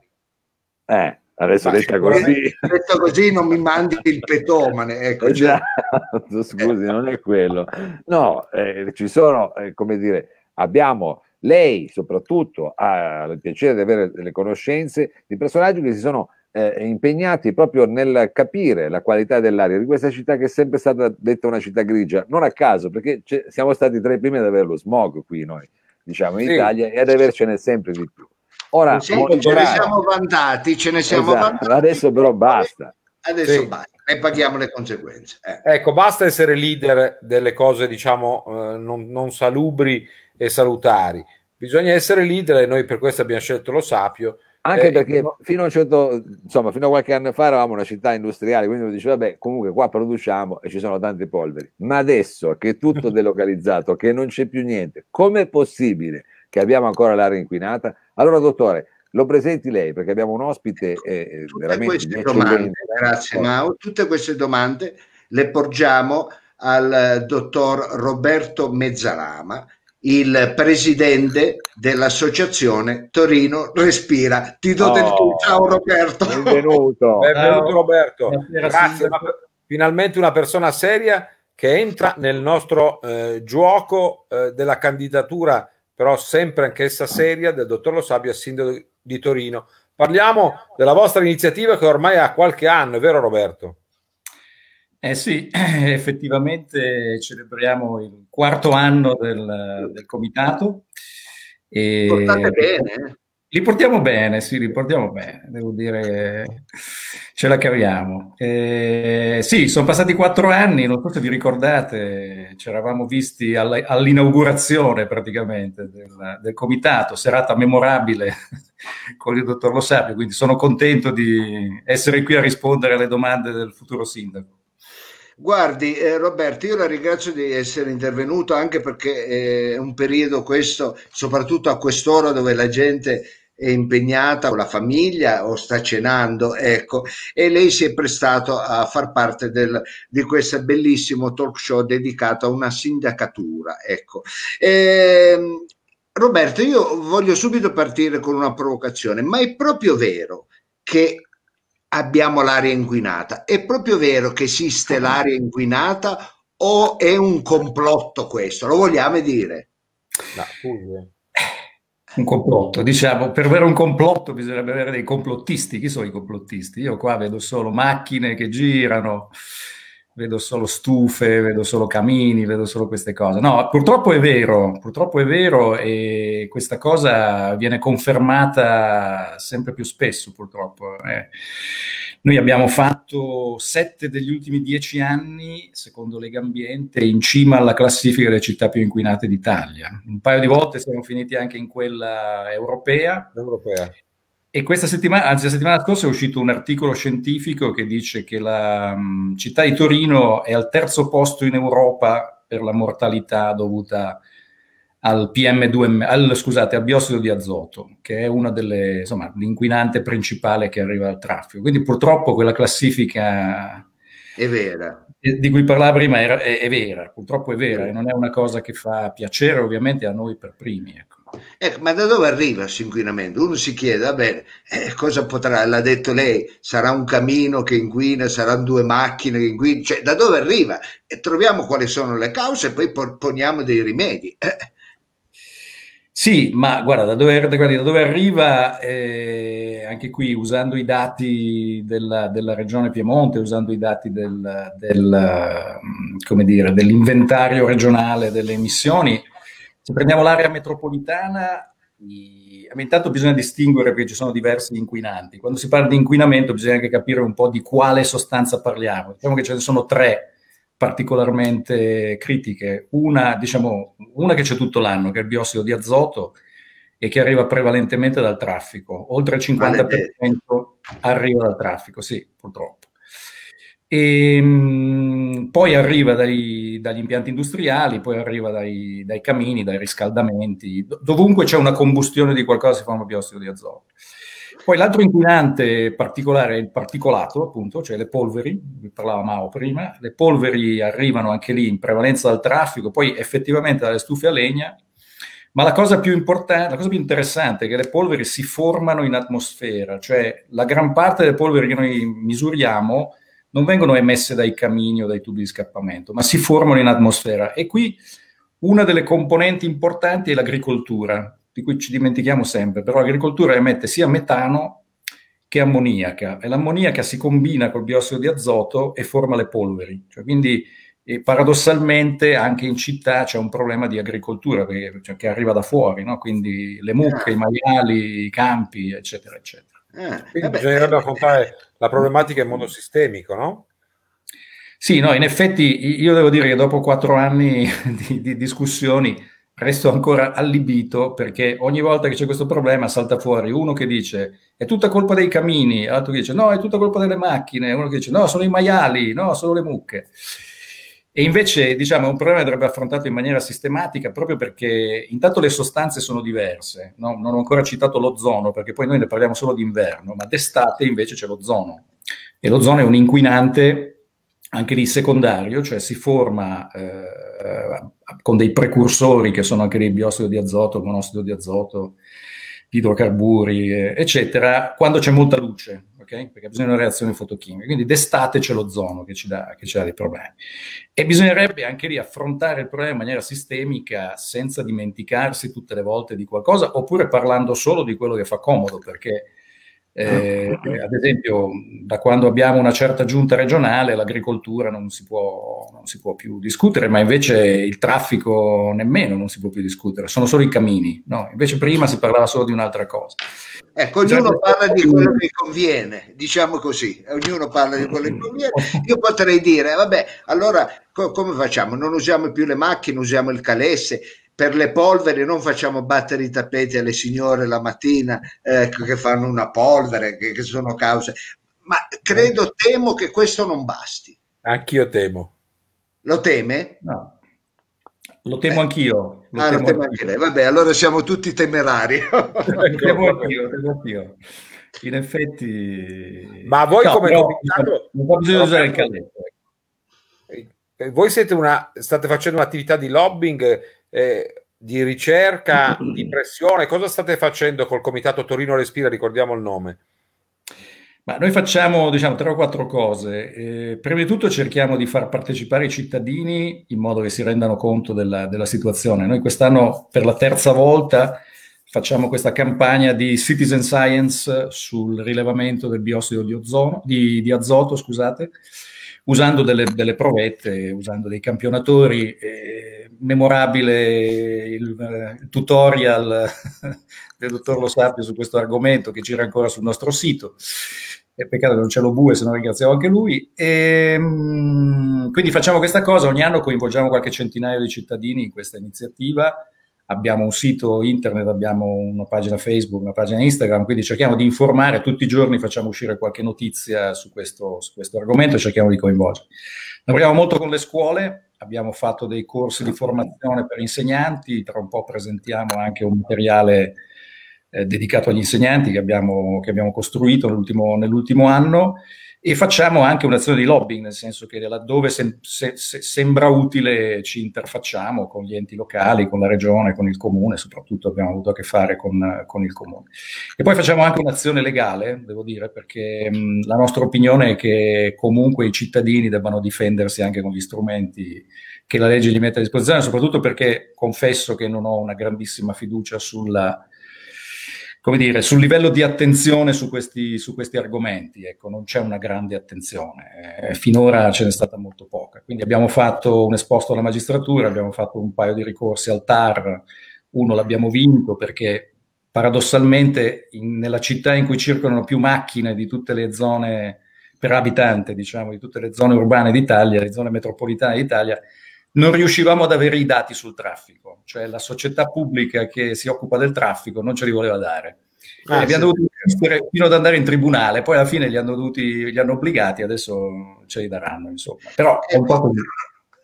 Eh, adesso detta così. Detto così non mi mandi il petomane. Ecco, eh già, scusi, non è quello. No, eh, ci sono, eh, come dire, abbiamo lei soprattutto ha il piacere di avere delle conoscenze di personaggi che si sono eh, impegnati proprio nel capire la qualità dell'aria di questa città che è sempre stata detta una città grigia, non a caso, perché siamo stati tra i primi ad avere lo smog qui noi, diciamo, in sì. Italia e ad avercene sempre di più. Ora, sì, ce ne siamo vantati, ce ne siamo esatto, vantati. Adesso però basta. Adesso sì. basta e paghiamo le conseguenze. Eh. Ecco, basta essere leader delle cose, diciamo, eh, non, non salubri e salutari. Bisogna essere leader e noi per questo abbiamo scelto lo Sapio anche eh, perché no. fino a certo, insomma, fino a qualche anno fa eravamo una città industriale, quindi uno diceva, vabbè, comunque qua produciamo e ci sono tante polveri. Ma adesso che è tutto delocalizzato, che non c'è più niente, com'è possibile che abbiamo ancora l'aria inquinata? Allora, dottore, lo presenti lei perché abbiamo un ospite eh, veramente domande, grazie Mao, tutte queste domande le porgiamo al dottor Roberto Mezzalama il presidente dell'associazione Torino Respira. Ti do oh, del tu. Ciao Roberto. Benvenuto. Benvenuto Roberto. Grazie. Finalmente una persona seria che entra nel nostro eh, gioco eh, della candidatura, però sempre anch'essa seria, del dottor Lo Sabio a sindaco di Torino. Parliamo della vostra iniziativa che ormai ha qualche anno, è vero Roberto? Eh sì, effettivamente celebriamo il quarto anno del, del comitato. E Portate bene. Eh? Li portiamo bene, sì, li portiamo bene, devo dire, ce la caviamo. Eh, sì, sono passati quattro anni, non so se vi ricordate, ci eravamo visti all'inaugurazione praticamente del, del, comitato, serata memorabile con il dottor Lo Sapio, quindi sono contento di essere qui a rispondere alle domande del futuro sindaco. Guardi, eh, Roberto, io la ringrazio di essere intervenuto anche perché è un periodo questo, soprattutto a quest'ora dove la gente è impegnata con la famiglia o sta cenando, ecco, e lei si è prestato a far parte del, di questo bellissimo talk show dedicato a una sindacatura, ecco. E, ehm, Roberto, io voglio subito partire con una provocazione, ma è proprio vero che abbiamo l'aria inquinata. È proprio vero che esiste l'aria inquinata o è un complotto questo? Lo vogliamo dire? No, un complotto, diciamo, per avere un complotto bisognerebbe avere dei complottisti. Chi sono i complottisti? Io qua vedo solo macchine che girano, vedo solo stufe, vedo solo camini, vedo solo queste cose. No, purtroppo è vero, purtroppo è vero e questa cosa viene confermata sempre più spesso, purtroppo. Eh. Noi abbiamo fatto sette degli ultimi dieci anni, secondo Legambiente, in cima alla classifica delle città più inquinate d'Italia. Un paio di volte siamo finiti anche in quella europea. europea. E questa settimana, anzi la settimana scorsa è uscito un articolo scientifico che dice che la um, città di Torino è al terzo posto in Europa per la mortalità dovuta al PM2, al, scusate, al biossido di azoto, che è una delle, insomma, l'inquinante principale che arriva dal traffico. Quindi purtroppo quella classifica è vera. Di cui parlava prima è, è, è vera, purtroppo è vera e non è una cosa che fa piacere ovviamente a noi per primi. Ecco. Ecco, ma da dove arriva questo inquinamento? Uno si chiede, va eh, cosa potrà, l'ha detto lei, sarà un camino che inquina, saranno due macchine che inquinano, cioè da dove arriva? E troviamo quali sono le cause e poi poniamo dei rimedi. Eh. Sì, ma guarda, da dove, da dove arriva, eh, anche qui usando i dati della, della, regione Piemonte, usando i dati del, del, dire, dell'inventario regionale delle emissioni, se prendiamo l'area metropolitana, i... intanto bisogna distinguere perché ci sono diversi inquinanti. Quando si parla di inquinamento bisogna anche capire un po' di quale sostanza parliamo. Diciamo che ce ne sono tre particolarmente critiche. Una, diciamo, una che c'è tutto l'anno, che è il biossido di azoto, e che arriva prevalentemente dal traffico. Oltre il 50% arriva dal traffico, sì, purtroppo. E, ehm, poi arriva dai, dagli impianti industriali, poi arriva dai, dai, camini, dai riscaldamenti, dovunque c'è una combustione di qualcosa si forma biossido di azoto. Poi l'altro inquinante particolare è il particolato, appunto, cioè le polveri, vi parlava Mao prima, le polveri arrivano anche lì in prevalenza dal traffico, poi effettivamente dalle stufe a legna, ma la cosa più importante, la cosa più interessante è che le polveri si formano in atmosfera, cioè la gran parte delle polveri che noi misuriamo non vengono emesse dai camini o dai tubi di scappamento, ma si formano in atmosfera. E qui una delle componenti importanti è l'agricoltura, di cui ci dimentichiamo sempre, però l'agricoltura emette sia metano che ammoniaca e l'ammoniaca si combina col biossido di azoto e forma le polveri. Cioè, quindi e paradossalmente anche in città c'è un problema di agricoltura che, cioè, che arriva da fuori, no? quindi le mucche, i maiali, i campi, eccetera, eccetera. Eh, Quindi bisognerebbe affrontare la problematica in modo sistemico, no? Sì, no, in effetti io devo dire che dopo quattro anni di, di discussioni resto ancora allibito perché ogni volta che c'è questo problema salta fuori uno che dice è tutta colpa dei camini, l'altro che dice no, è tutta colpa delle macchine, uno che dice no, sono i maiali, no, sono le mucche. E invece, diciamo, è un problema che andrebbe affrontato in maniera sistematica proprio perché intanto le sostanze sono diverse. No? Non ho ancora citato l'ozono perché poi noi ne parliamo solo d'inverno, ma d'estate invece c'è l'ozono. E l'ozono è un inquinante anche lì secondario, cioè si forma eh, con dei precursori che sono anche dei biossido di azoto, monossido di azoto, idrocarburi, eccetera, quando c'è molta luce ok? Perché bisogna una reazione fotochimica. Quindi d'estate c'è l'ozono che ci, dà, che ci dà dei problemi. E bisognerebbe anche lì affrontare il problema in maniera sistemica senza dimenticarsi tutte le volte di qualcosa, oppure parlando solo di quello che fa comodo, perché eh, ad esempio, da quando abbiamo una certa giunta regionale, l'agricoltura non si, può, non si, può, più discutere, ma invece il traffico nemmeno non si può più discutere, sono solo i camini. No? Invece prima si parlava solo di un'altra cosa. Ecco, ognuno parla di quello che conviene, diciamo così, ognuno parla di quello che conviene. Io potrei dire, vabbè, allora co- come facciamo? Non usiamo più le macchine, usiamo il calesse per le polveri non facciamo battere i tappeti alle signore la mattina eh, che fanno una polvere, che, che, sono cause. Ma credo, temo che questo non basti. Anch'io temo. Lo teme? No. Lo temo eh. anch'io. Lo ah, temo, temo anche lei. Vabbè, allora siamo tutti temerari. lo temo anch'io, temo anch'io. In effetti... Ma voi no, come comitato... Non bisogna usare il calletto. Eh, voi siete una, state facendo un'attività di lobbying eh, di ricerca, di pressione? Cosa state facendo col Comitato Torino Respira? Ricordiamo il nome. Ma noi facciamo diciamo tre o quattro cose. Eh, prima di tutto cerchiamo di far partecipare i cittadini in modo che si rendano conto della, della, situazione. Noi quest'anno per la terza volta facciamo questa campagna di citizen science sul rilevamento del biossido di, ozono, di, di azoto, scusate, usando delle, delle provette, usando dei campionatori. Eh, memorabile il, il tutorial del dottor Lo Sapio su questo argomento che gira ancora sul nostro sito. È peccato che non c'è lo bue, se no ringraziamo anche lui. E, ehm, quindi facciamo questa cosa, ogni anno coinvolgiamo qualche centinaio di cittadini in questa iniziativa. Abbiamo un sito internet, abbiamo una pagina Facebook, una pagina Instagram, quindi cerchiamo di informare, tutti i giorni facciamo uscire qualche notizia su questo, su questo argomento e cerchiamo di coinvolgere. Lavoriamo molto con le scuole, abbiamo fatto dei corsi di formazione per insegnanti, tra un po' presentiamo anche un materiale eh, dedicato agli insegnanti che abbiamo, che abbiamo costruito nell'ultimo, nell'ultimo, anno e facciamo anche un'azione di lobbying, nel senso che laddove se, se, se sembra utile ci interfacciamo con gli enti locali, con la regione, con il comune, soprattutto abbiamo avuto a che fare con, con il comune. E poi facciamo anche un'azione legale, devo dire, perché mh, la nostra opinione è che comunque i cittadini debbano difendersi anche con gli strumenti che la legge gli mette a disposizione, soprattutto perché confesso che non ho una grandissima fiducia sulla come dire, sul livello di attenzione su questi, su questi argomenti, ecco, non c'è una grande attenzione, eh, finora ce n'è stata molto poca. Quindi abbiamo fatto un esposto alla magistratura, abbiamo fatto un paio di ricorsi al TAR, uno l'abbiamo vinto perché paradossalmente in, nella città in cui circolano più macchine di tutte le zone per abitante, diciamo, di tutte le zone urbane d'Italia, le zone metropolitane d'Italia, non riuscivamo ad avere i dati sul traffico, cioè la società pubblica che si occupa del traffico non ce li voleva dare. Ah, abbiamo sì. dovuto resistere fino ad andare in tribunale, poi alla fine li hanno, dovuti, li hanno obbligati, adesso ce li daranno, insomma. Però è un po' così.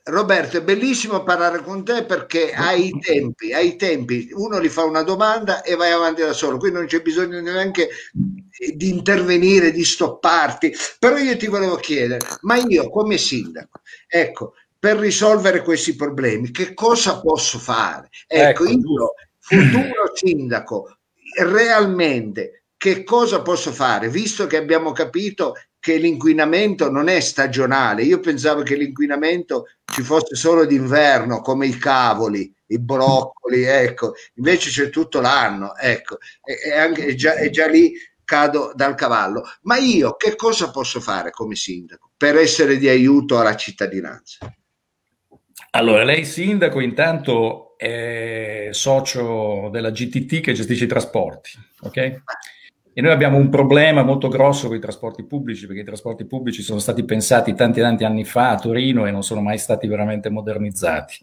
Roberto, è bellissimo parlare con te perché hai i tempi, hai i tempi, uno gli fa una domanda e vai avanti da solo, quindi non c'è bisogno neanche di intervenire, di stopparti. Però io ti volevo chiedere, ma io come sindaco, ecco, per risolvere questi problemi, che cosa posso fare? Ecco, ecco io, futuro sindaco, realmente che cosa posso fare? Visto che abbiamo capito che l'inquinamento non è stagionale, io pensavo che l'inquinamento ci fosse solo d'inverno, come i cavoli, i broccoli, ecco, invece c'è tutto l'anno, ecco, e, e anche, è, già, è già lì cado dal cavallo. Ma io che cosa posso fare come sindaco per essere di aiuto alla cittadinanza? Allora, lei sindaco intanto è socio della GTT che gestisce i trasporti, ok? E noi abbiamo un problema molto grosso con i trasporti pubblici, perché i trasporti pubblici sono stati pensati tanti tanti anni fa a Torino e non sono mai stati veramente modernizzati.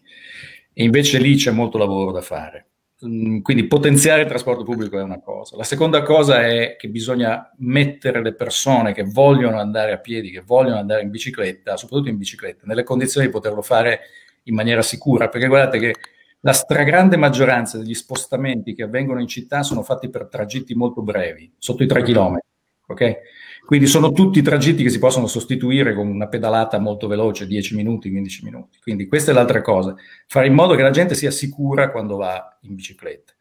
E invece lì c'è molto lavoro da fare. Mm, quindi potenziare il trasporto pubblico è una cosa. La seconda cosa è che bisogna mettere le persone che vogliono andare a piedi, che vogliono andare in bicicletta, soprattutto in bicicletta, nelle condizioni di poterlo fare in maniera sicura, perché guardate che la stragrande maggioranza degli spostamenti che avvengono in città sono fatti per tragitti molto brevi, sotto i 3 km. Ok? Quindi sono tutti tragitti che si possono sostituire con una pedalata molto veloce, 10 minuti, 15 minuti. Quindi questa è l'altra cosa, fare in modo che la gente sia sicura quando va in bicicletta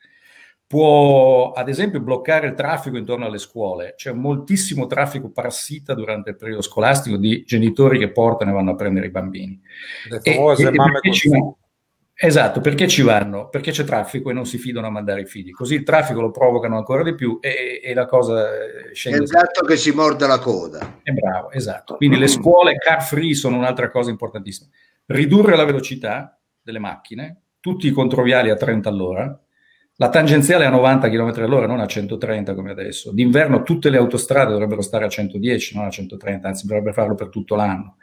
può ad esempio bloccare il traffico intorno alle scuole. C'è moltissimo traffico parassita durante il periodo scolastico di genitori che portano e vanno a prendere i bambini. Le famose e, mamme e ci, Esatto, perché ci vanno? Perché c'è traffico e non si fidano a mandare i figli. Così il traffico lo provocano ancora di più e, e la cosa scende. Esatto che si morde la coda. È bravo, esatto. Quindi le scuole car free sono un'altra cosa importantissima. Ridurre la velocità delle macchine, tutti i controviali a 30 all'ora, la tangenziale a 90 km all'ora, non a 130 come adesso. D'inverno tutte le autostrade dovrebbero stare a 110, non a 130, anzi dovrebbe farlo per tutto l'anno.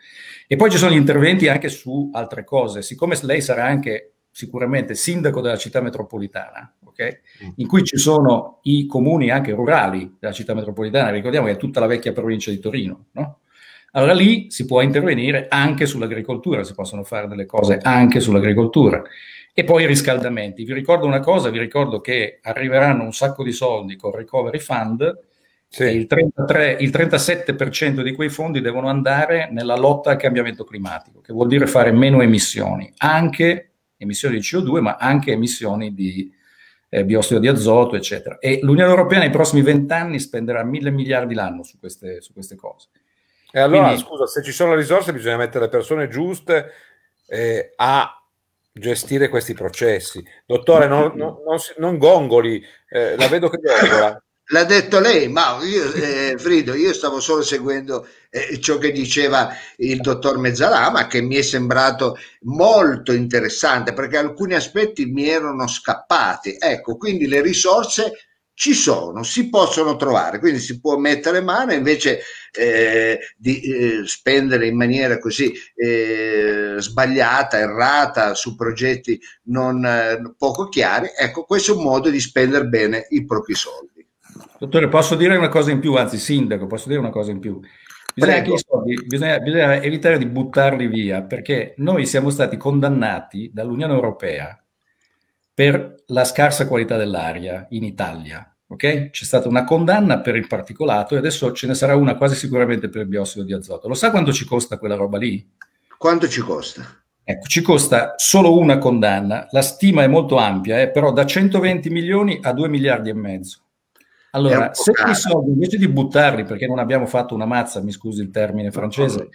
E poi ci sono gli interventi anche su altre cose. Siccome lei sarà anche sicuramente sindaco della città metropolitana, okay? Mm. in cui ci sono i comuni anche rurali della città metropolitana, ricordiamo che è tutta la vecchia provincia di Torino, no? Allora lì si può intervenire anche sull'agricoltura, si possono fare delle cose anche sull'agricoltura. E poi i riscaldamenti. Vi ricordo una cosa, vi ricordo che arriveranno un sacco di soldi con il Recovery Fund sì. il, 33, il 37% di quei fondi devono andare nella lotta al cambiamento climatico, che vuol dire fare meno emissioni, anche emissioni di CO2, ma anche emissioni di eh, biossido di azoto, eccetera. E l'Unione Europea nei prossimi vent'anni spenderà mille miliardi l'anno su queste, su queste cose. E allora, Quindi, scusa, se ci sono le risorse bisogna mettere le persone giuste eh, a gestire questi processi. Dottore, non, non, non, non gongoli, eh, la vedo che gongola. L'ha detto lei, ma io, eh, Frido, io stavo solo seguendo eh, ciò che diceva il dottor Mezzalama, che mi è sembrato molto interessante perché alcuni aspetti mi erano scappati. Ecco, quindi le risorse ci sono, si possono trovare, quindi si può mettere mano invece eh, di eh, spendere in maniera così eh, sbagliata, errata su progetti non eh, poco chiari. Ecco, questo è un modo di spendere bene i propri soldi. Dottore, posso dire una cosa in più, anzi sindaco, posso dire una cosa in più. Bisogna, soldi, bisogna, bisogna evitare di buttarli via perché noi siamo stati condannati dall'Unione Europea per la scarsa qualità dell'aria in Italia. Okay? C'è stata una condanna per il particolato e adesso ce ne sarà una quasi sicuramente per il biossido di azoto. Lo sa quanto ci costa quella roba lì? Quanto ci costa? Ecco, ci costa solo una condanna, la stima è molto ampia, eh, però da 120 milioni a 2 miliardi e mezzo. Allora, se i soldi invece di buttarli, perché non abbiamo fatto una mazza, mi scusi il termine francese,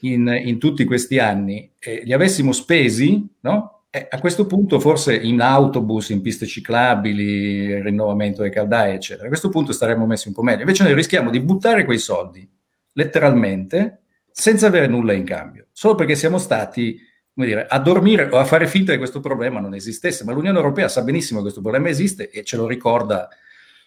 in, in tutti questi anni, eh, li avessimo spesi, no? Eh, a questo punto forse in autobus, in piste ciclabili, rinnovamento delle caldaie, eccetera, a questo punto staremmo messi un po' meglio. Invece noi rischiamo di buttare quei soldi, letteralmente, senza avere nulla in cambio, solo perché siamo stati come dire, a dormire o a fare finta che questo problema non esistesse. Ma l'Unione Europea sa benissimo che questo problema esiste e ce lo ricorda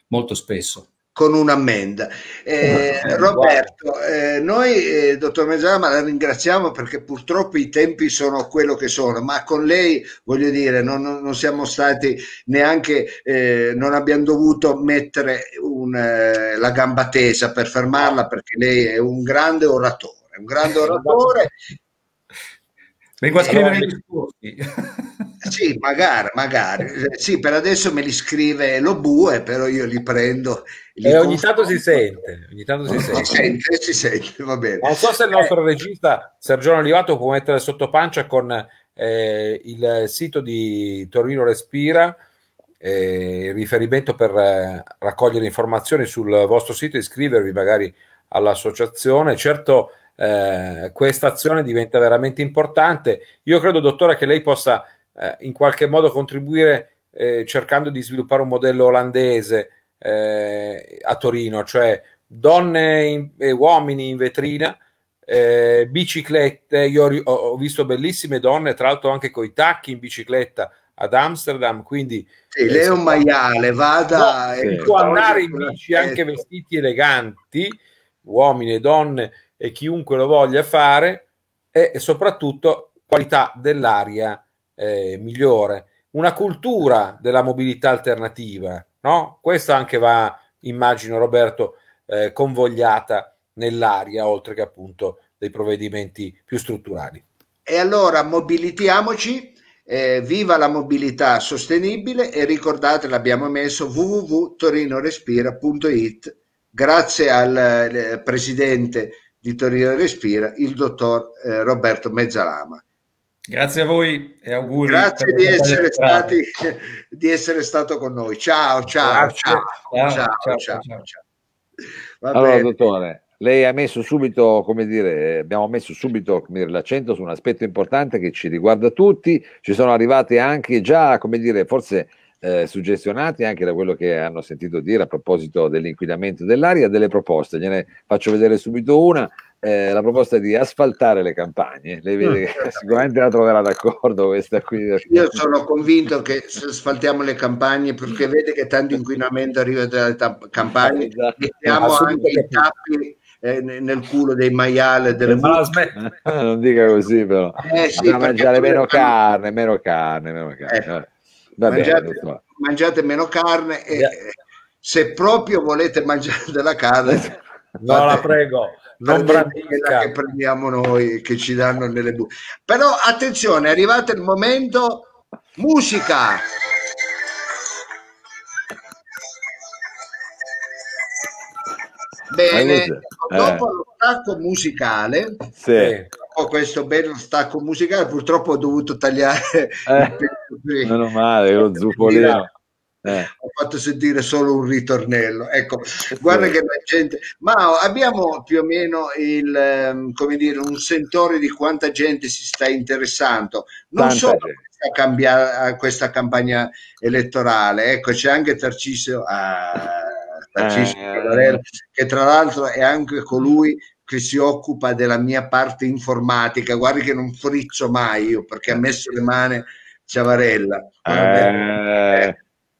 molto spesso con un'ammenda. Eh, Roberto, eh, noi, eh, dottor Mezzama, la ringraziamo perché purtroppo i tempi sono quello che sono, ma con lei, voglio dire, non, non siamo stati neanche, eh, non abbiamo dovuto mettere un, eh, la gamba tesa per fermarla perché lei è un grande oratore, un grande oratore Vengo a scrivere i discorsi. Sì, magari, magari. Sì, per adesso me li scrive lo bue, però io li prendo. E ogni tanto si sente. Ogni tanto si, sente. si sente. Si sente, va bene. Non so se il nostro eh. regista Sergio Olivato può mettere sotto pancia con eh, il sito di Torino Respira, eh, il riferimento per eh, raccogliere informazioni sul vostro sito e iscrivervi magari all'associazione. Certo, eh, questa azione diventa veramente importante. Io credo, dottore, che lei possa eh, in qualche modo contribuire cercando di sviluppare un modello olandese eh, a Torino, cioè donne in, e uomini in vetrina. Eh, biciclette, io ho, ho, visto bellissime donne, tra l'altro anche con i tacchi in bicicletta ad Amsterdam, quindi sì, lei è un maiale, vada no, può andare in bici anche vestiti eleganti, uomini e donne e chiunque lo voglia fare e, e soprattutto qualità dell'aria eh, migliore, una cultura della mobilità alternativa, no? Questo anche va, immagino Roberto, eh, convogliata nell'aria, oltre che appunto dei provvedimenti più strutturali. E allora mobilitiamoci, eh, viva la mobilità sostenibile e ricordate l'abbiamo messo www.torinorespira.it grazie al eh, presidente di Torino Respira, il dottor eh, Roberto Mezzalama. Grazie a voi e auguri. Grazie di essere, stati, di essere stato con noi. Ciao, ciao, ciao, ciao, ciao, ciao, ciao, ciao. Allora, bene. dottore, lei ha messo subito, come dire, abbiamo messo subito dire, l'accento su un aspetto importante che ci riguarda tutti. Ci sono arrivati anche già, come dire, forse eh, suggestionati anche da quello che hanno sentito dire a proposito dell'inquinamento dell'aria, delle proposte. Gliene faccio vedere subito una. Eh, la proposta di asfaltare le campagne. Lei vede che mm. sicuramente la troverà d'accordo questa qui. Io sono convinto che se asfaltiamo le campagne perché vede che tanto inquinamento arriva dalle campagne, esatto. mettiamo anche i tappi eh, nel culo dei maiali delle eh, non dica così però eh, sì, mangiare meno carne meno carne meno carne eh mangiate, bene, mangiate, meno carne e yeah. se proprio volete mangiare della carne no la prego non quella che prendiamo noi che ci danno nelle buche però attenzione è arrivato il momento musica bene dopo eh. lo stacco musicale sì questo bello stacco musicale, purtroppo ho dovuto tagliare. Eh, meno male, lo zufolino. Eh. Ho fatto sentire solo un ritornello. Ecco, guarda che la gente, ma abbiamo più o meno il, ehm, come dire, un sentore di quanta gente si sta interessando, non Tanta solo a, cambiare, a questa campagna elettorale. Ecco, c'è anche Tarcisio. Ah, simpatici, eh. che tra l'altro è anche colui che si occupa della mia parte informatica. Guardi che non frizzo mai io perché ha messo le mani Ciavarella. Eh,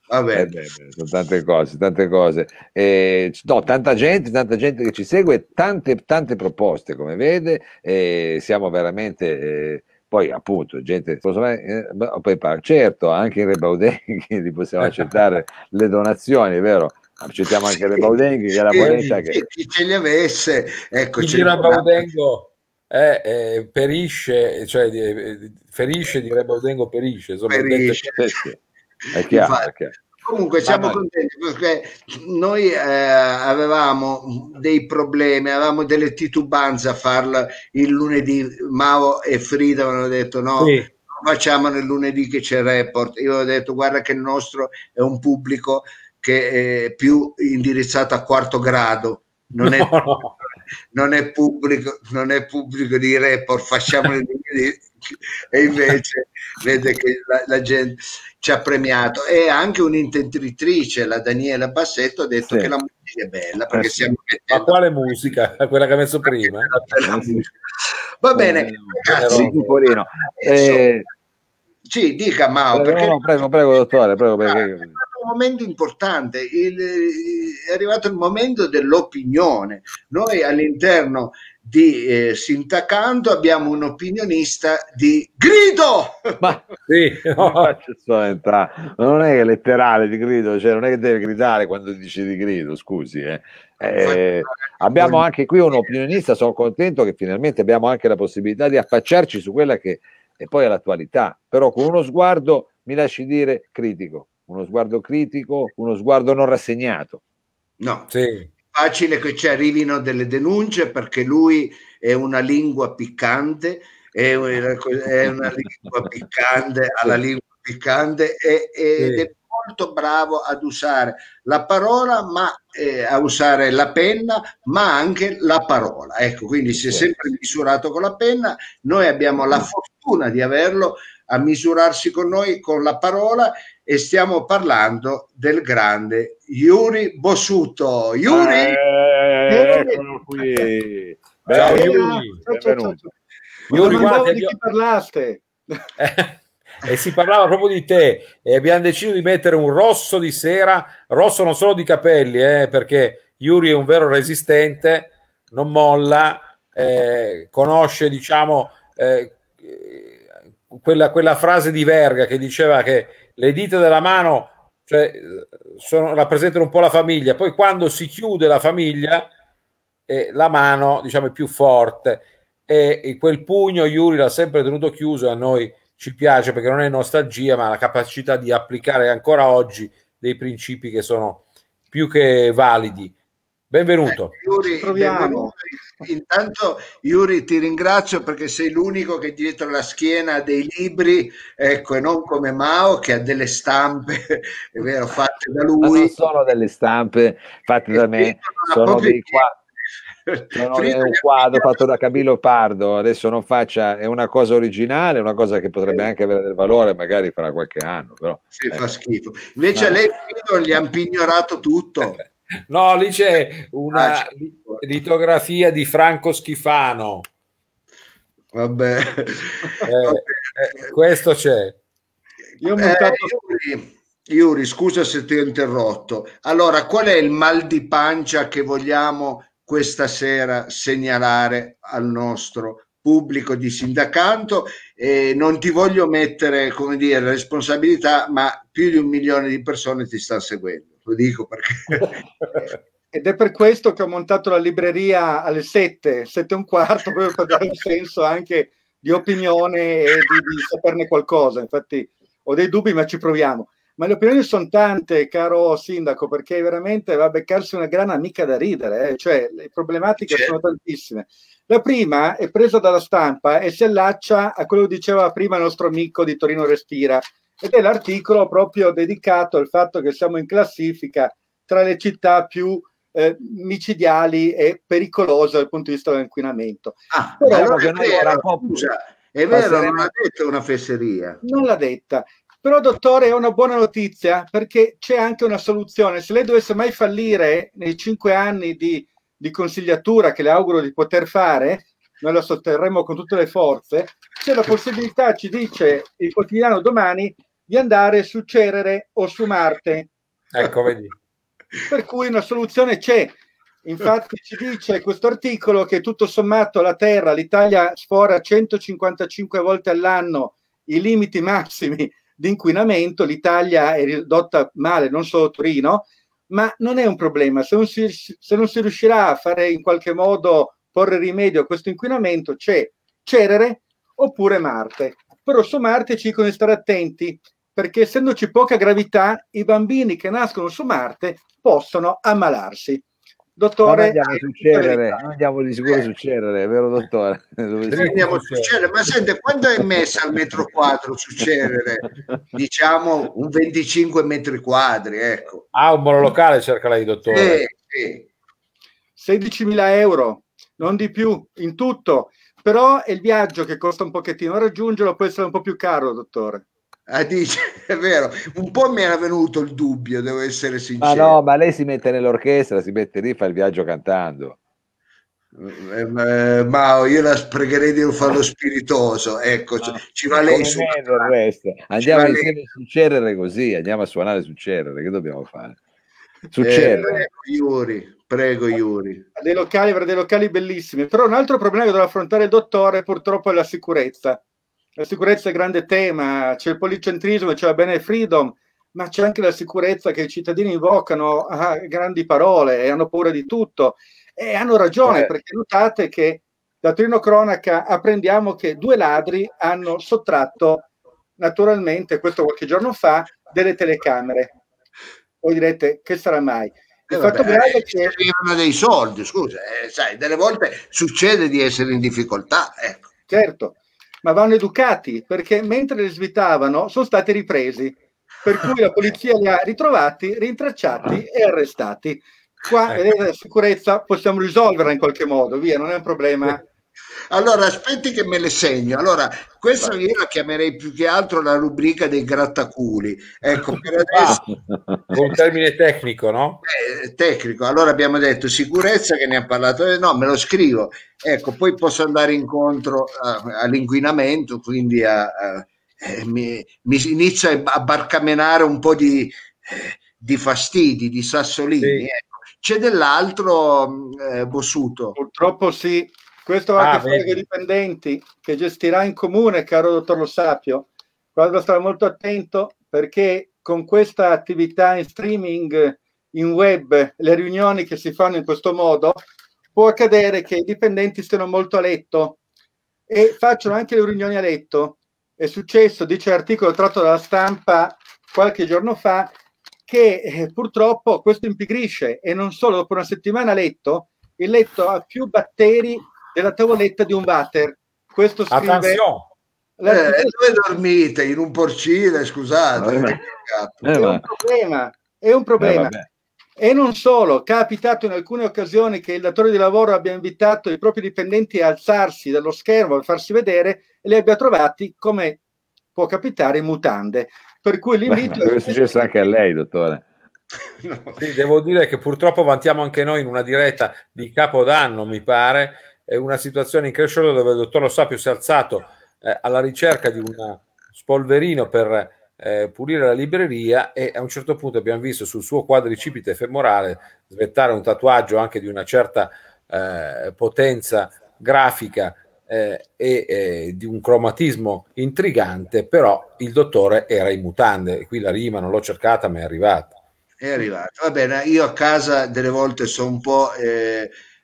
vabbè. Eh beh, sono tante cose, tante cose. Eh, no, tanta gente, tanta gente che ci segue, tante, tante proposte, come vede, eh, siamo veramente eh, poi appunto gente eh, poi certo anche in Rebaudenghi li possiamo accettare le donazioni vero accettiamo anche sì, Rebaudenghi che è la moneta che chi ce li avesse ecco chi Rebaudengo eh, eh, perisce cioè eh, ferisce di Rebaudengo perisce, insomma, perisce. È chiaro, è chiaro. Comunque siamo contenti perché noi eh, avevamo dei problemi, avevamo delle titubanze a farlo il lunedì. Mao e Frida avevano detto no, sì. facciamo nel lunedì che c'è il report. Io ho detto guarda che il nostro è un pubblico che è più indirizzato a quarto grado. Non, no, è, no. non è, pubblico, non è pubblico di report, facciamo nel lunedì e invece vede che la, la gente ci ha premiato e anche un'intentritrice, la Daniela Bassetto, ha detto sì. che la musica è bella perché eh, siamo Ma quale musica? Quella che ha messo prima? Va bene, eh, ragazzi, eh, sì, dica Mao. Prego, perché... no, prego, prego, dottore, prego, perché... È un momento importante, il, è arrivato il momento dell'opinione. Noi all'interno di eh, Sintacanto abbiamo un opinionista di grido ma sì, no. non è che letterale di grido cioè non è che deve gridare quando dice di grido scusi eh. Eh, abbiamo anche qui un opinionista sono contento che finalmente abbiamo anche la possibilità di affacciarci su quella che è poi l'attualità però con uno sguardo mi lasci dire critico uno sguardo critico uno sguardo non rassegnato no sì facile che ci arrivino delle denunce perché lui è una lingua piccante, è una, è una lingua piccante alla lingua piccante e, ed è molto bravo ad usare la parola, ma eh, a usare la penna, ma anche la parola. Ecco, quindi si è sempre misurato con la penna, noi abbiamo la fortuna di averlo a misurarsi con noi con la parola e stiamo parlando del grande Yuri Bossuto. Yuri, eh, eccolo qui. Ciao, Yuri. Benvenuto. Yuri, guarda, di chi parlaste? e si parlava proprio di te e abbiamo deciso di mettere un rosso di sera, rosso non solo di capelli, eh, perché Yuri è un vero resistente, non molla, eh, conosce diciamo eh, quella, quella, frase di Verga che diceva che le dita della mano cioè, sono, rappresentano un po' la famiglia, poi quando si chiude la famiglia eh, la mano diciamo è più forte. E, e quel pugno Yuri l'ha sempre tenuto chiuso a noi ci piace perché non è nostalgia ma la capacità di applicare ancora oggi dei principi che sono più che validi Benvenuto. Eh, Yuri, benvenuto. Intanto, Yuri, ti ringrazio perché sei l'unico che dietro la schiena ha dei libri, ecco, e non come Mao che ha delle stampe, è vero, fatte da lui. Ma non sono delle stampe fatte da me, sono dei qua. Sono un quadro fatto da Camillo Pardo, adesso non faccia, è una cosa originale, una cosa che potrebbe anche avere del valore magari fra qualche anno. Però, sì, eh. fa schifo. Invece no. lei gli ha pignorato tutto. No, lì c'è una ah, litografia di Franco Schifano. Vabbè, eh, eh, questo c'è. Io ho montato... Eh, Yuri, Yuri, scusa se ti ho interrotto. Allora, qual è il mal di pancia che vogliamo questa sera segnalare al nostro pubblico di sindacanto? E non ti voglio mettere, come dire, responsabilità, ma più di un milione di persone ti stanno seguendo lo dico perché... Ed è per questo che ho montato la libreria alle 7, 7 e un quarto, proprio per dare un senso anche di opinione e di, di saperne qualcosa. Infatti ho dei dubbi, ma ci proviamo. Ma le opinioni sono tante, caro sindaco, perché veramente va a beccarsi una gran amica da ridere, eh? cioè le problematiche certo. sono tantissime. La prima è presa dalla stampa e si allaccia a quello che diceva prima il nostro amico di Torino Respira, ed è l'articolo proprio dedicato al fatto che siamo in classifica tra le città più eh, micidiali e pericolose dal punto di vista dell'inquinamento. Ah, Però, allora è vero, scusa, è vero, non ha detto una fesseria. Non l'ha detta. Però, dottore, è una buona notizia perché c'è anche una soluzione. Se lei dovesse mai fallire nei cinque anni di, di consigliatura che le auguro di poter fare, noi la sosterremo con tutte le forze, c'è la possibilità, ci dice il quotidiano domani, di andare su Cerere o su Marte. Ecco, vedi. Per cui una soluzione c'è. Infatti ci dice questo articolo che tutto sommato la Terra, l'Italia sfora 155 volte all'anno i limiti massimi di inquinamento, l'Italia è ridotta male, non solo Torino, ma non è un problema. Se non si, se non si riuscirà a fare in qualche modo porre rimedio a questo inquinamento, c'è Cerere oppure Marte. Però su Marte ci dicono di stare attenti perché essendoci poca gravità, i bambini che nascono su Marte possono ammalarsi. Dottore, andiamo su Cerere, andiamo di sicuro eh. su Cerere, vero dottore? Andiamo su Cerere, ma sente, quanto è messa al metro quadro su Cerere? Diciamo un 25 metri quadri, ecco. Ah, un monolocale cerca lei, dottore. Sì, sì. 16.000 euro, non di più, in tutto. Però è il viaggio che costa un pochettino, raggiungerlo può essere un po' più caro, dottore. Ah, dice, è vero, un po' mi era venuto il dubbio, devo essere sincero. Ma no, ma lei si mette nell'orchestra, si mette lì, fa il viaggio cantando. Eh, eh ma io la pregherei di non farlo spiritoso, ecco, no, ci va lei su. Andiamo insieme su Cerere così, andiamo a suonare su Cerere, che dobbiamo fare? Su eh, Cerere. Iuri, prego Iuri. Dei locali, dei locali bellissimi, però un altro problema che dovrà affrontare il dottore purtroppo è la sicurezza la sicurezza è grande tema, c'è il policentrismo, c'è la bene freedom, ma c'è anche la sicurezza che i cittadini invocano a grandi parole e hanno paura di tutto. E hanno ragione, eh. perché notate che da Trino Cronaca apprendiamo che due ladri hanno sottratto naturalmente, questo qualche giorno fa, delle telecamere. Voi direte, che sarà mai? Il eh, fatto grave è che arrivano dei soldi, scusa, eh, sai, delle volte succede di essere in difficoltà, ecco. Certo, ma vanno educati perché mentre li svitavano sono stati ripresi, per cui la polizia li ha ritrovati, rintracciati e arrestati. Qua ecco. la sicurezza possiamo risolverla in qualche modo, via, non è un problema allora, aspetti che me le segno. Allora, questa io la chiamerei più che altro la rubrica dei grattaculi. Ecco, per adesso... un termine tecnico, no? Eh, tecnico. Allora abbiamo detto sicurezza che ne ha parlato. Eh, no, me lo scrivo. Ecco, poi posso andare incontro a, all'inquinamento, quindi a, a, eh, mi, mi inizia a barcamenare un po' di, eh, di fastidi, di sassolini. Sì. Ecco. C'è dell'altro, eh, Bossuto? Purtroppo sì, questo va ah, a che fare con i dipendenti che gestirà in comune, caro dottor Lo Sapio. Quando stare molto attento perché con questa attività in streaming, in web, le riunioni che si fanno in questo modo, può accadere che i dipendenti stiano molto a letto e facciano anche le riunioni a letto. È successo, dice l'articolo tratto dalla stampa qualche giorno fa, che eh, purtroppo questo impigrisce e non solo dopo una settimana a letto, il letto ha più batteri della tavoletta di un water. Questo scrive... Attenzione. Eh, dove dormite? In un porcile, scusate. Eh, è un problema. È un problema. Eh, e non solo, è capitato in alcune occasioni che il datore di lavoro abbia invitato i propri dipendenti a alzarsi dallo schermo a farsi vedere e li abbia trovati, come può capitare, in mutande. Per cui l'invito... Beh, è successo anche a lei, dottore. No. Sì, devo dire che purtroppo vantiamo anche noi in una diretta di Capodanno, mi pare, una situazione incresciosa dove il dottor Lo Sapio si è alzato eh, alla ricerca di un spolverino per eh, pulire la libreria e a un certo punto abbiamo visto sul suo quadricipite femorale svettare un tatuaggio anche di una certa eh, potenza grafica eh, e eh, di un cromatismo intrigante, però il dottore era in mutande qui la rima non l'ho cercata ma è arrivata. È arrivata, va bene, io a casa delle volte sono un po'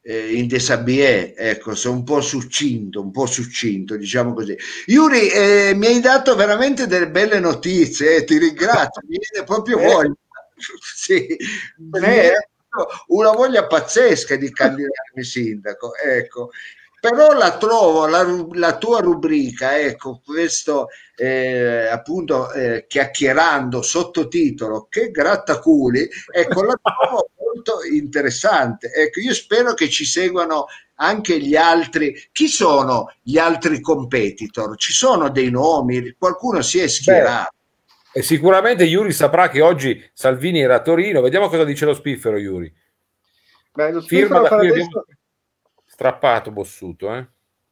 eh, in desabie, ecco, sono un po' succinto, un po' succinto, diciamo così. Yuri, eh, mi hai dato veramente delle belle notizie, eh, ti ringrazio, mi viene proprio eh. voglia. sì, una voglia pazzesca di candidarmi sindaco, ecco però la trovo la, la tua rubrica ecco questo eh, appunto eh, chiacchierando sottotitolo che grattaculi ecco la trovo molto interessante ecco io spero che ci seguano anche gli altri chi sono gli altri competitor ci sono dei nomi qualcuno si è schierato E sicuramente Iuri saprà che oggi Salvini era a Torino. Vediamo cosa dice lo spiffero, Iuri. Beh, lo Firma spiffero da qui adesso, strappato Bossuto. Eh?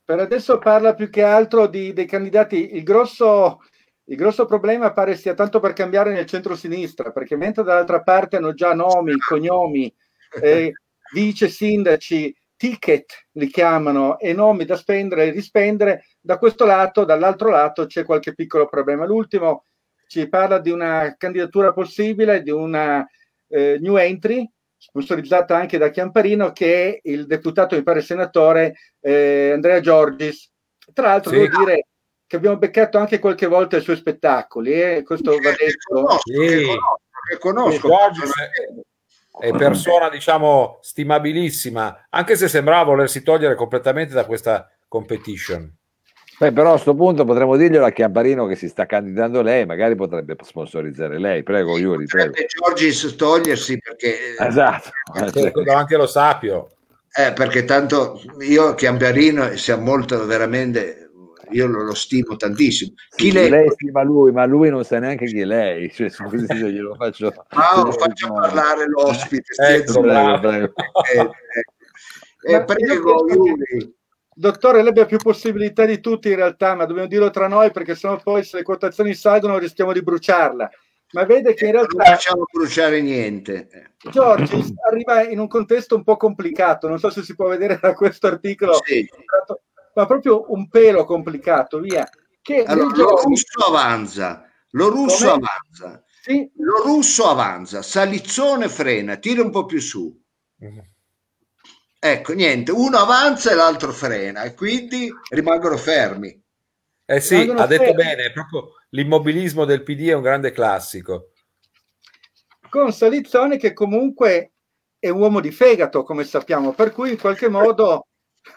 per adesso parla più che altro di- dei candidati. Il grosso, il grosso problema pare sia tanto per cambiare nel centro-sinistra, perché mentre dall'altra parte hanno già nomi, cognomi, eh, vice sindaci, ticket li chiamano e nomi da spendere e rispendere, da questo lato, dall'altro lato c'è qualche piccolo problema. L'ultimo ci parla di una candidatura possibile, di una eh, new entry, sponsorizzata anche da Chiamparino, che è il deputato, mi pare senatore, eh, Andrea Giorgis. Tra l'altro Sì. devo dire che abbiamo beccato anche qualche volta i suoi spettacoli, eh, questo va detto. conosco, che Sì. conosco, che conosco. Giorgio è persona, diciamo, stimabilissima, anche se sembrava volersi togliere completamente da questa competition. Beh, però a questo punto potremmo dirglielo a Chiamparino che si sta candidando lei, magari potrebbe sponsorizzare lei. Prego, Iuri, prego. Potrebbe Giorgis togliersi perché, Esatto. Ecco, Anche lo Sapio. eh, perché tanto io e Chiamparino siamo molto veramente, io lo, lo stimo tantissimo. Chi Sì, lei, lei stima lui, ma lui non sa neanche chi è lei. Cioè, scusi se glielo faccio. Paolo, faccia parlare l'ospite. Ecco, bravo. prego. Eh, eh, eh, prego, Iuri. Dottore, lei abbia più possibilità di tutti in realtà, ma dobbiamo dirlo tra noi perché sennò poi se le quotazioni salgono rischiamo di bruciarla. Ma vede che in non realtà facciamo bruciare niente. Giorgi arriva in un contesto un po' complicato, non so se si può vedere da questo articolo, Sì. Ma proprio un pelo complicato, via. Che Allora, lo russo avanza, lo russo Come? avanza, sì, lo russo avanza, Salizzone frena, tira un po' più su. Ecco, niente, uno avanza e l'altro frena e quindi rimangono fermi. Eh sì, Rimangono ha detto fermi. bene, proprio l'immobilismo del PD è un grande classico. con Salizzone che comunque è un uomo di fegato, come sappiamo, per cui in qualche modo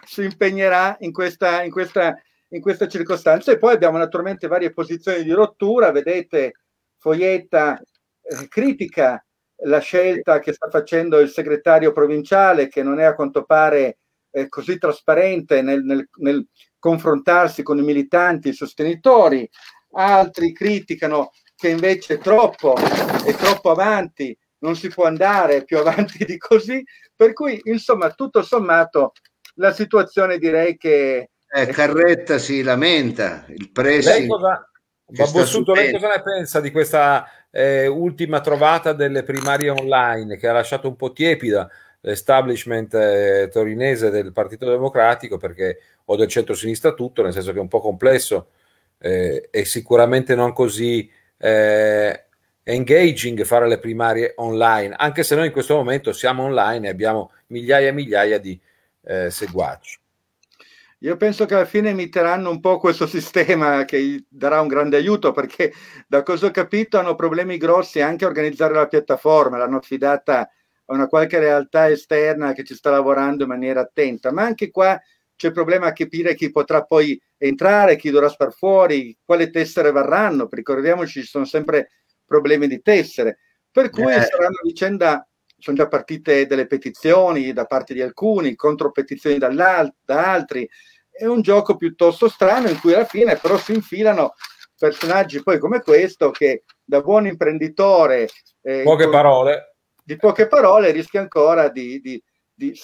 si impegnerà in questa, in questa, in questa circostanza. E poi abbiamo naturalmente varie posizioni di rottura, vedete, Foietta eh, critica la scelta che sta facendo il segretario provinciale, che non è a quanto pare eh, così trasparente nel, nel- nel confrontarsi con i militanti i sostenitori, altri criticano che invece è troppo, è troppo avanti, non si può andare più avanti di così, per cui insomma tutto sommato la situazione direi che Eh, Carretta si lamenta, il pressing sta Bossuto, lei cosa ne pensa di questa eh, ultima trovata delle primarie online che ha lasciato un po' tiepida l'establishment eh, torinese del Partito Democratico perché o del centro-sinistra tutto, nel senso che è un po' complesso eh, e sicuramente non così eh, engaging fare le primarie online, anche se noi in questo momento siamo online e abbiamo migliaia e migliaia di eh, seguaci. Io penso che alla fine imiteranno un po' questo sistema che darà un grande aiuto perché da cosa ho capito hanno problemi grossi anche a organizzare la piattaforma, l'hanno affidata a una qualche realtà esterna che ci sta lavorando in maniera attenta, ma anche qua c'è il problema a capire chi potrà poi entrare, chi dovrà star fuori, quale tessere varranno, ricordiamoci ci sono sempre problemi di tessere, per cui Eh. sarà una vicenda sono già partite delle petizioni da parte di alcuni, contropetizioni da altri. È un gioco piuttosto strano in cui alla fine però si infilano personaggi poi come questo che da buon imprenditore eh, Poche con- parole. di poche parole rischia ancora di, di- di-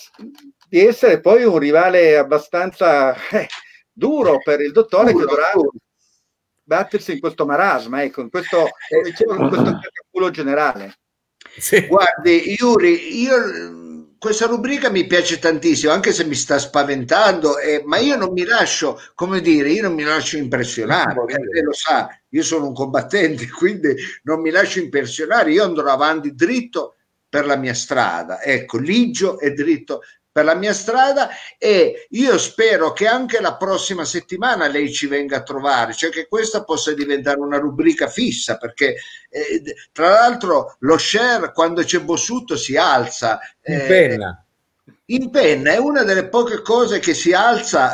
di essere poi un rivale abbastanza eh, duro per il dottore che Duro, dovrà duro. battersi in questo marasma, ecco, in questo, come dicevo, in questo culo generale. Sì. Guardi, Iuri, io questa rubrica mi piace tantissimo, anche se mi sta spaventando, eh, ma io non mi lascio, come dire, io non mi lascio impressionare, ti eh, lei lo sa, io sono un combattente, quindi non mi lascio impressionare, io andrò avanti dritto per la mia strada, ecco, ligio e dritto per la mia strada e io spero che anche la prossima settimana lei ci venga a trovare, cioè che questa possa diventare una rubrica fissa, perché eh, tra l'altro lo share quando c'è Bossuto si alza. In eh, penna. in penna è una delle poche cose che si alza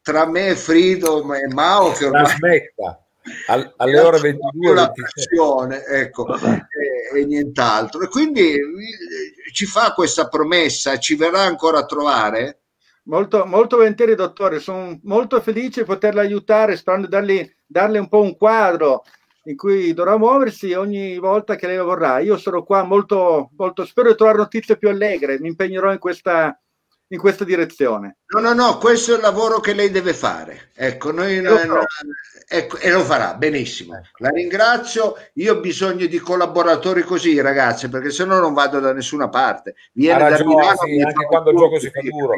tra me Frido e Mao che ormai Trasmetta al- alle ore 22 la 26. pressione, ecco, e, e nient'altro. E quindi eh, ci fa questa promessa, ci verrà ancora a trovare? Molto, molto volentieri, dottore, sono molto felice di poterla aiutare, sperando di dargli, darle un po' un quadro in cui dovrà muoversi ogni volta che lei vorrà. Io sono qua molto, molto spero di trovare notizie più allegre, mi impegnerò in questa, in questa direzione. No, no, no, questo è il lavoro che lei deve fare. Ecco, noi, lo no, ecco, e lo farà benissimo. Ecco. La ringrazio. Io ho bisogno di collaboratori così, ragazzi, perché se no non vado da nessuna parte. Viene ragione, da Milano, sì, anche quando il gioco si fa duro.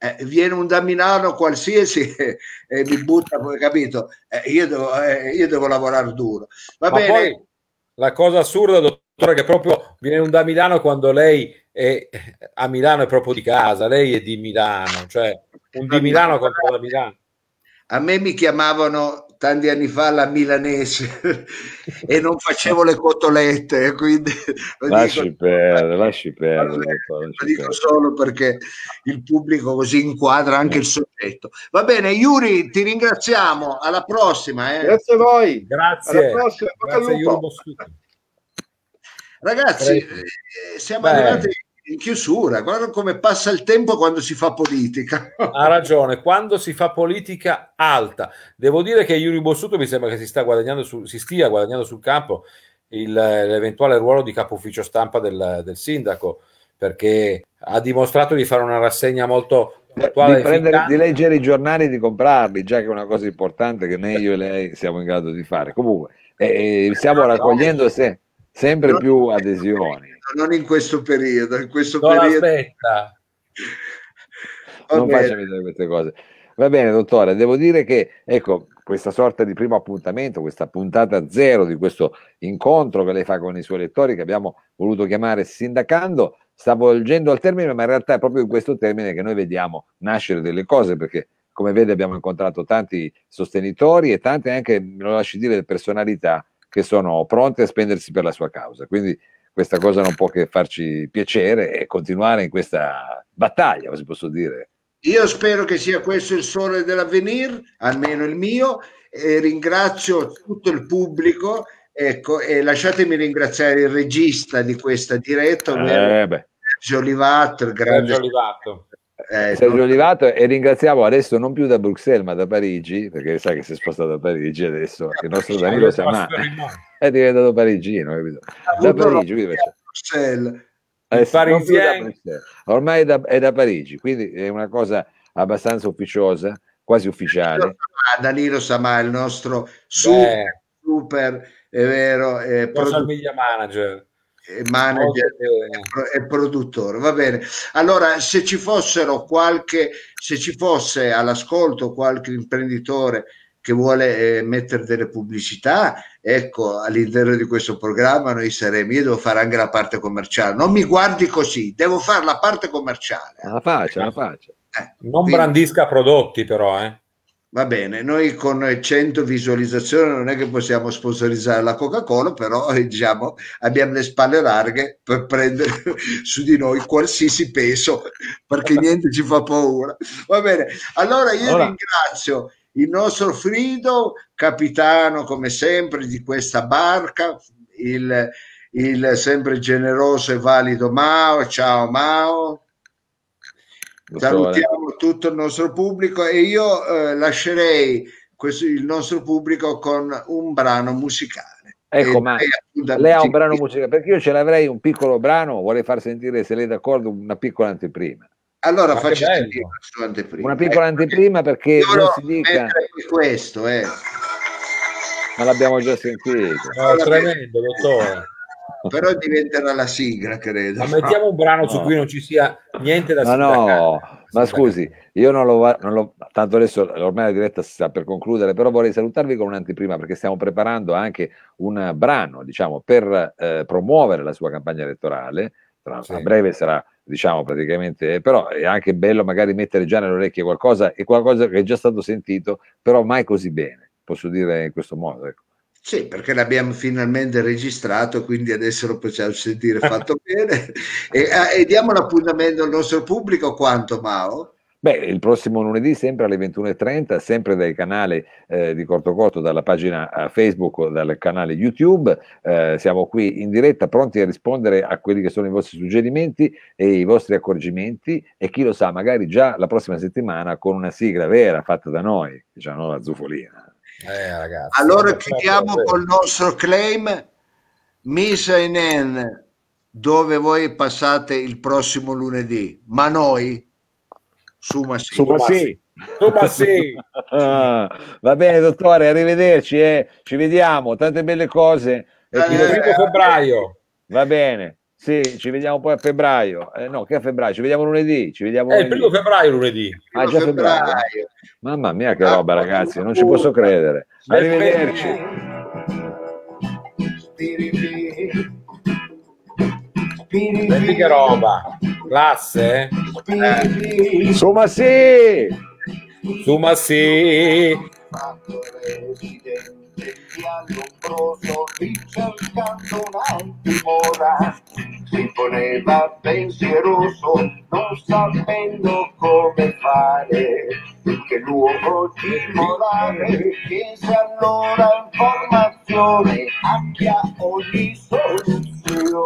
Eh, viene un da Milano qualsiasi e, e mi butta, capito? Eh, io, devo, eh, io, devo, lavorare duro. Va Ma bene. la cosa assurda, dottore, che proprio viene un da Milano quando lei è a Milano è proprio di casa, lei è di Milano, cioè un di Milano contro da Milano. A me mi chiamavano tanti anni fa la milanese e non facevo le cotolette, quindi lasci dico, perdere, lasci perdere. Lo dico solo perché il pubblico così inquadra anche il soggetto. Va bene, Yuri, ti ringraziamo, alla prossima. Eh. Grazie a voi. Grazie. Alla prossima. Grazie, Ragazzi, eh, siamo Beh. arrivati in chiusura, guarda come passa il tempo quando si fa politica. Ha ragione, quando si fa politica alta. Devo dire che Yuri Bossuto mi sembra che si, sta guadagnando su, si stia guadagnando sul campo il, l'eventuale ruolo di capo ufficio stampa del, del, sindaco, perché ha dimostrato di fare una rassegna molto attuale. Di, prendere, di leggere i giornali e di comprarli, già che è una cosa importante che né io e lei siamo in grado di fare. Comunque, eh, stiamo raccogliendo se, sempre più adesioni non in questo periodo. In questo non periodo... aspetta. non faccia vedere queste cose. Va bene, dottore, devo dire che ecco questa sorta di primo appuntamento, questa puntata zero di questo incontro che lei fa con i suoi lettori, che abbiamo voluto chiamare Sindacando, sta volgendo al termine, ma in realtà è proprio in questo termine che noi vediamo nascere delle cose, perché come vede abbiamo incontrato tanti sostenitori e tante anche, me lo lasci dire, personalità che sono pronte a spendersi per la sua causa. Quindi questa cosa non può che farci piacere e continuare in questa battaglia, si posso dire. Io spero che sia questo il sole dell'avvenire, almeno il mio, e ringrazio tutto il pubblico. Ecco, e lasciatemi ringraziare il regista di questa diretta, eh, Sergio Olivato, il grande Sergio Olivato. Eh, Sergio Olivato e ringraziamo adesso non più da Bruxelles ma da Parigi perché sai che si è spostato da Parigi adesso il nostro Danilo Samà è diventato parigino capito? da Parigi quindi Bruxelles. Eh, Parisien... ormai è da, è da, Parigi quindi è una cosa abbastanza ufficiosa quasi ufficiale. Danilo Samà il nostro super, super è vero è social media manager manager e produttore. Va bene. Allora, se ci fossero qualche, se ci fosse all'ascolto qualche imprenditore che vuole eh, mettere delle pubblicità, ecco, all'interno di questo programma noi saremo, io devo fare anche la parte commerciale. Non mi guardi così, devo fare la parte commerciale. La faccia, la faccia. Eh, non quindi, brandisca prodotti però, eh. Va bene, noi con 100 visualizzazioni non è che possiamo sponsorizzare la Coca-Cola, però diciamo, abbiamo le spalle larghe per prendere su di noi qualsiasi peso, perché niente ci fa paura. Va bene, allora io allora. ringrazio il nostro Frido, capitano come sempre di questa barca, il, il sempre generoso e valido Mao. Ciao Mao. Salutiamo tutto il nostro pubblico e io eh, lascerei questo, il nostro pubblico con un brano musicale. Ecco, ma lei ha un brano musicale, perché io ce l'avrei un piccolo brano, vorrei far sentire, se lei è d'accordo, una piccola anteprima. Allora faccio sentire Una piccola ecco, anteprima perché non si dica... questo, eh. Ma l'abbiamo già sentito. No, tremendo, dottore però diventerà la sigla, credo. Ma mettiamo un brano no. su cui non ci sia niente da Ma no, ma scusi, io non lo, non lo, tanto adesso ormai la diretta si sta per concludere, però vorrei salutarvi con un'anteprima perché stiamo preparando anche un brano, diciamo, per eh, promuovere la sua campagna elettorale. Tra, sì. A breve sarà, diciamo, praticamente, però è anche bello magari mettere già nelle orecchie qualcosa e qualcosa che è già stato sentito, però mai così bene, posso dire in questo modo. Ecco. Sì, perché l'abbiamo finalmente registrato, quindi adesso lo possiamo sentire fatto bene. E, eh, e, diamo l'appuntamento al nostro pubblico quanto, Mao? Beh, il prossimo lunedì, sempre alle 21.30, sempre dai canali eh, di Corto Corto, dalla pagina eh, Facebook o dal canale YouTube. Eh, siamo qui in diretta, pronti a rispondere a quelli che sono i vostri suggerimenti e i vostri accorgimenti. E chi lo sa, magari già la prossima settimana con una sigla vera fatta da noi, diciamo la zufolina. Eh, ragazzi, Allora chiudiamo col nostro claim Misa in dove voi passate il prossimo lunedì, ma noi su Massimo. Su, ma sì. Tu, ma sì. Ah, va bene, dottore, arrivederci. eh. Ci vediamo, tante belle cose. Eh, primo febbraio. Va bene, sì, ci vediamo poi a febbraio. Eh, no, che a febbraio? Ci vediamo lunedì. Ci vediamo È il lunedì. primo febbraio lunedì. Ah, già febbraio. Mamma mia, che roba, ragazzi, non ci posso credere. Arrivederci. Senti che roba. Classe, eh? Su, ma sì! Su, ma sì. residente di all'ombroso ricercando un'antimora si poneva pensieroso non sapendo come fare che luogo dimorare chiese allora informazione abbia ogni soluzione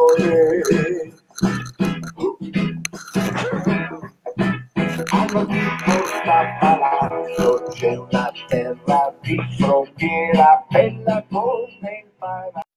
di costa palazzo c'è una terra di frontiera bella come il paradiso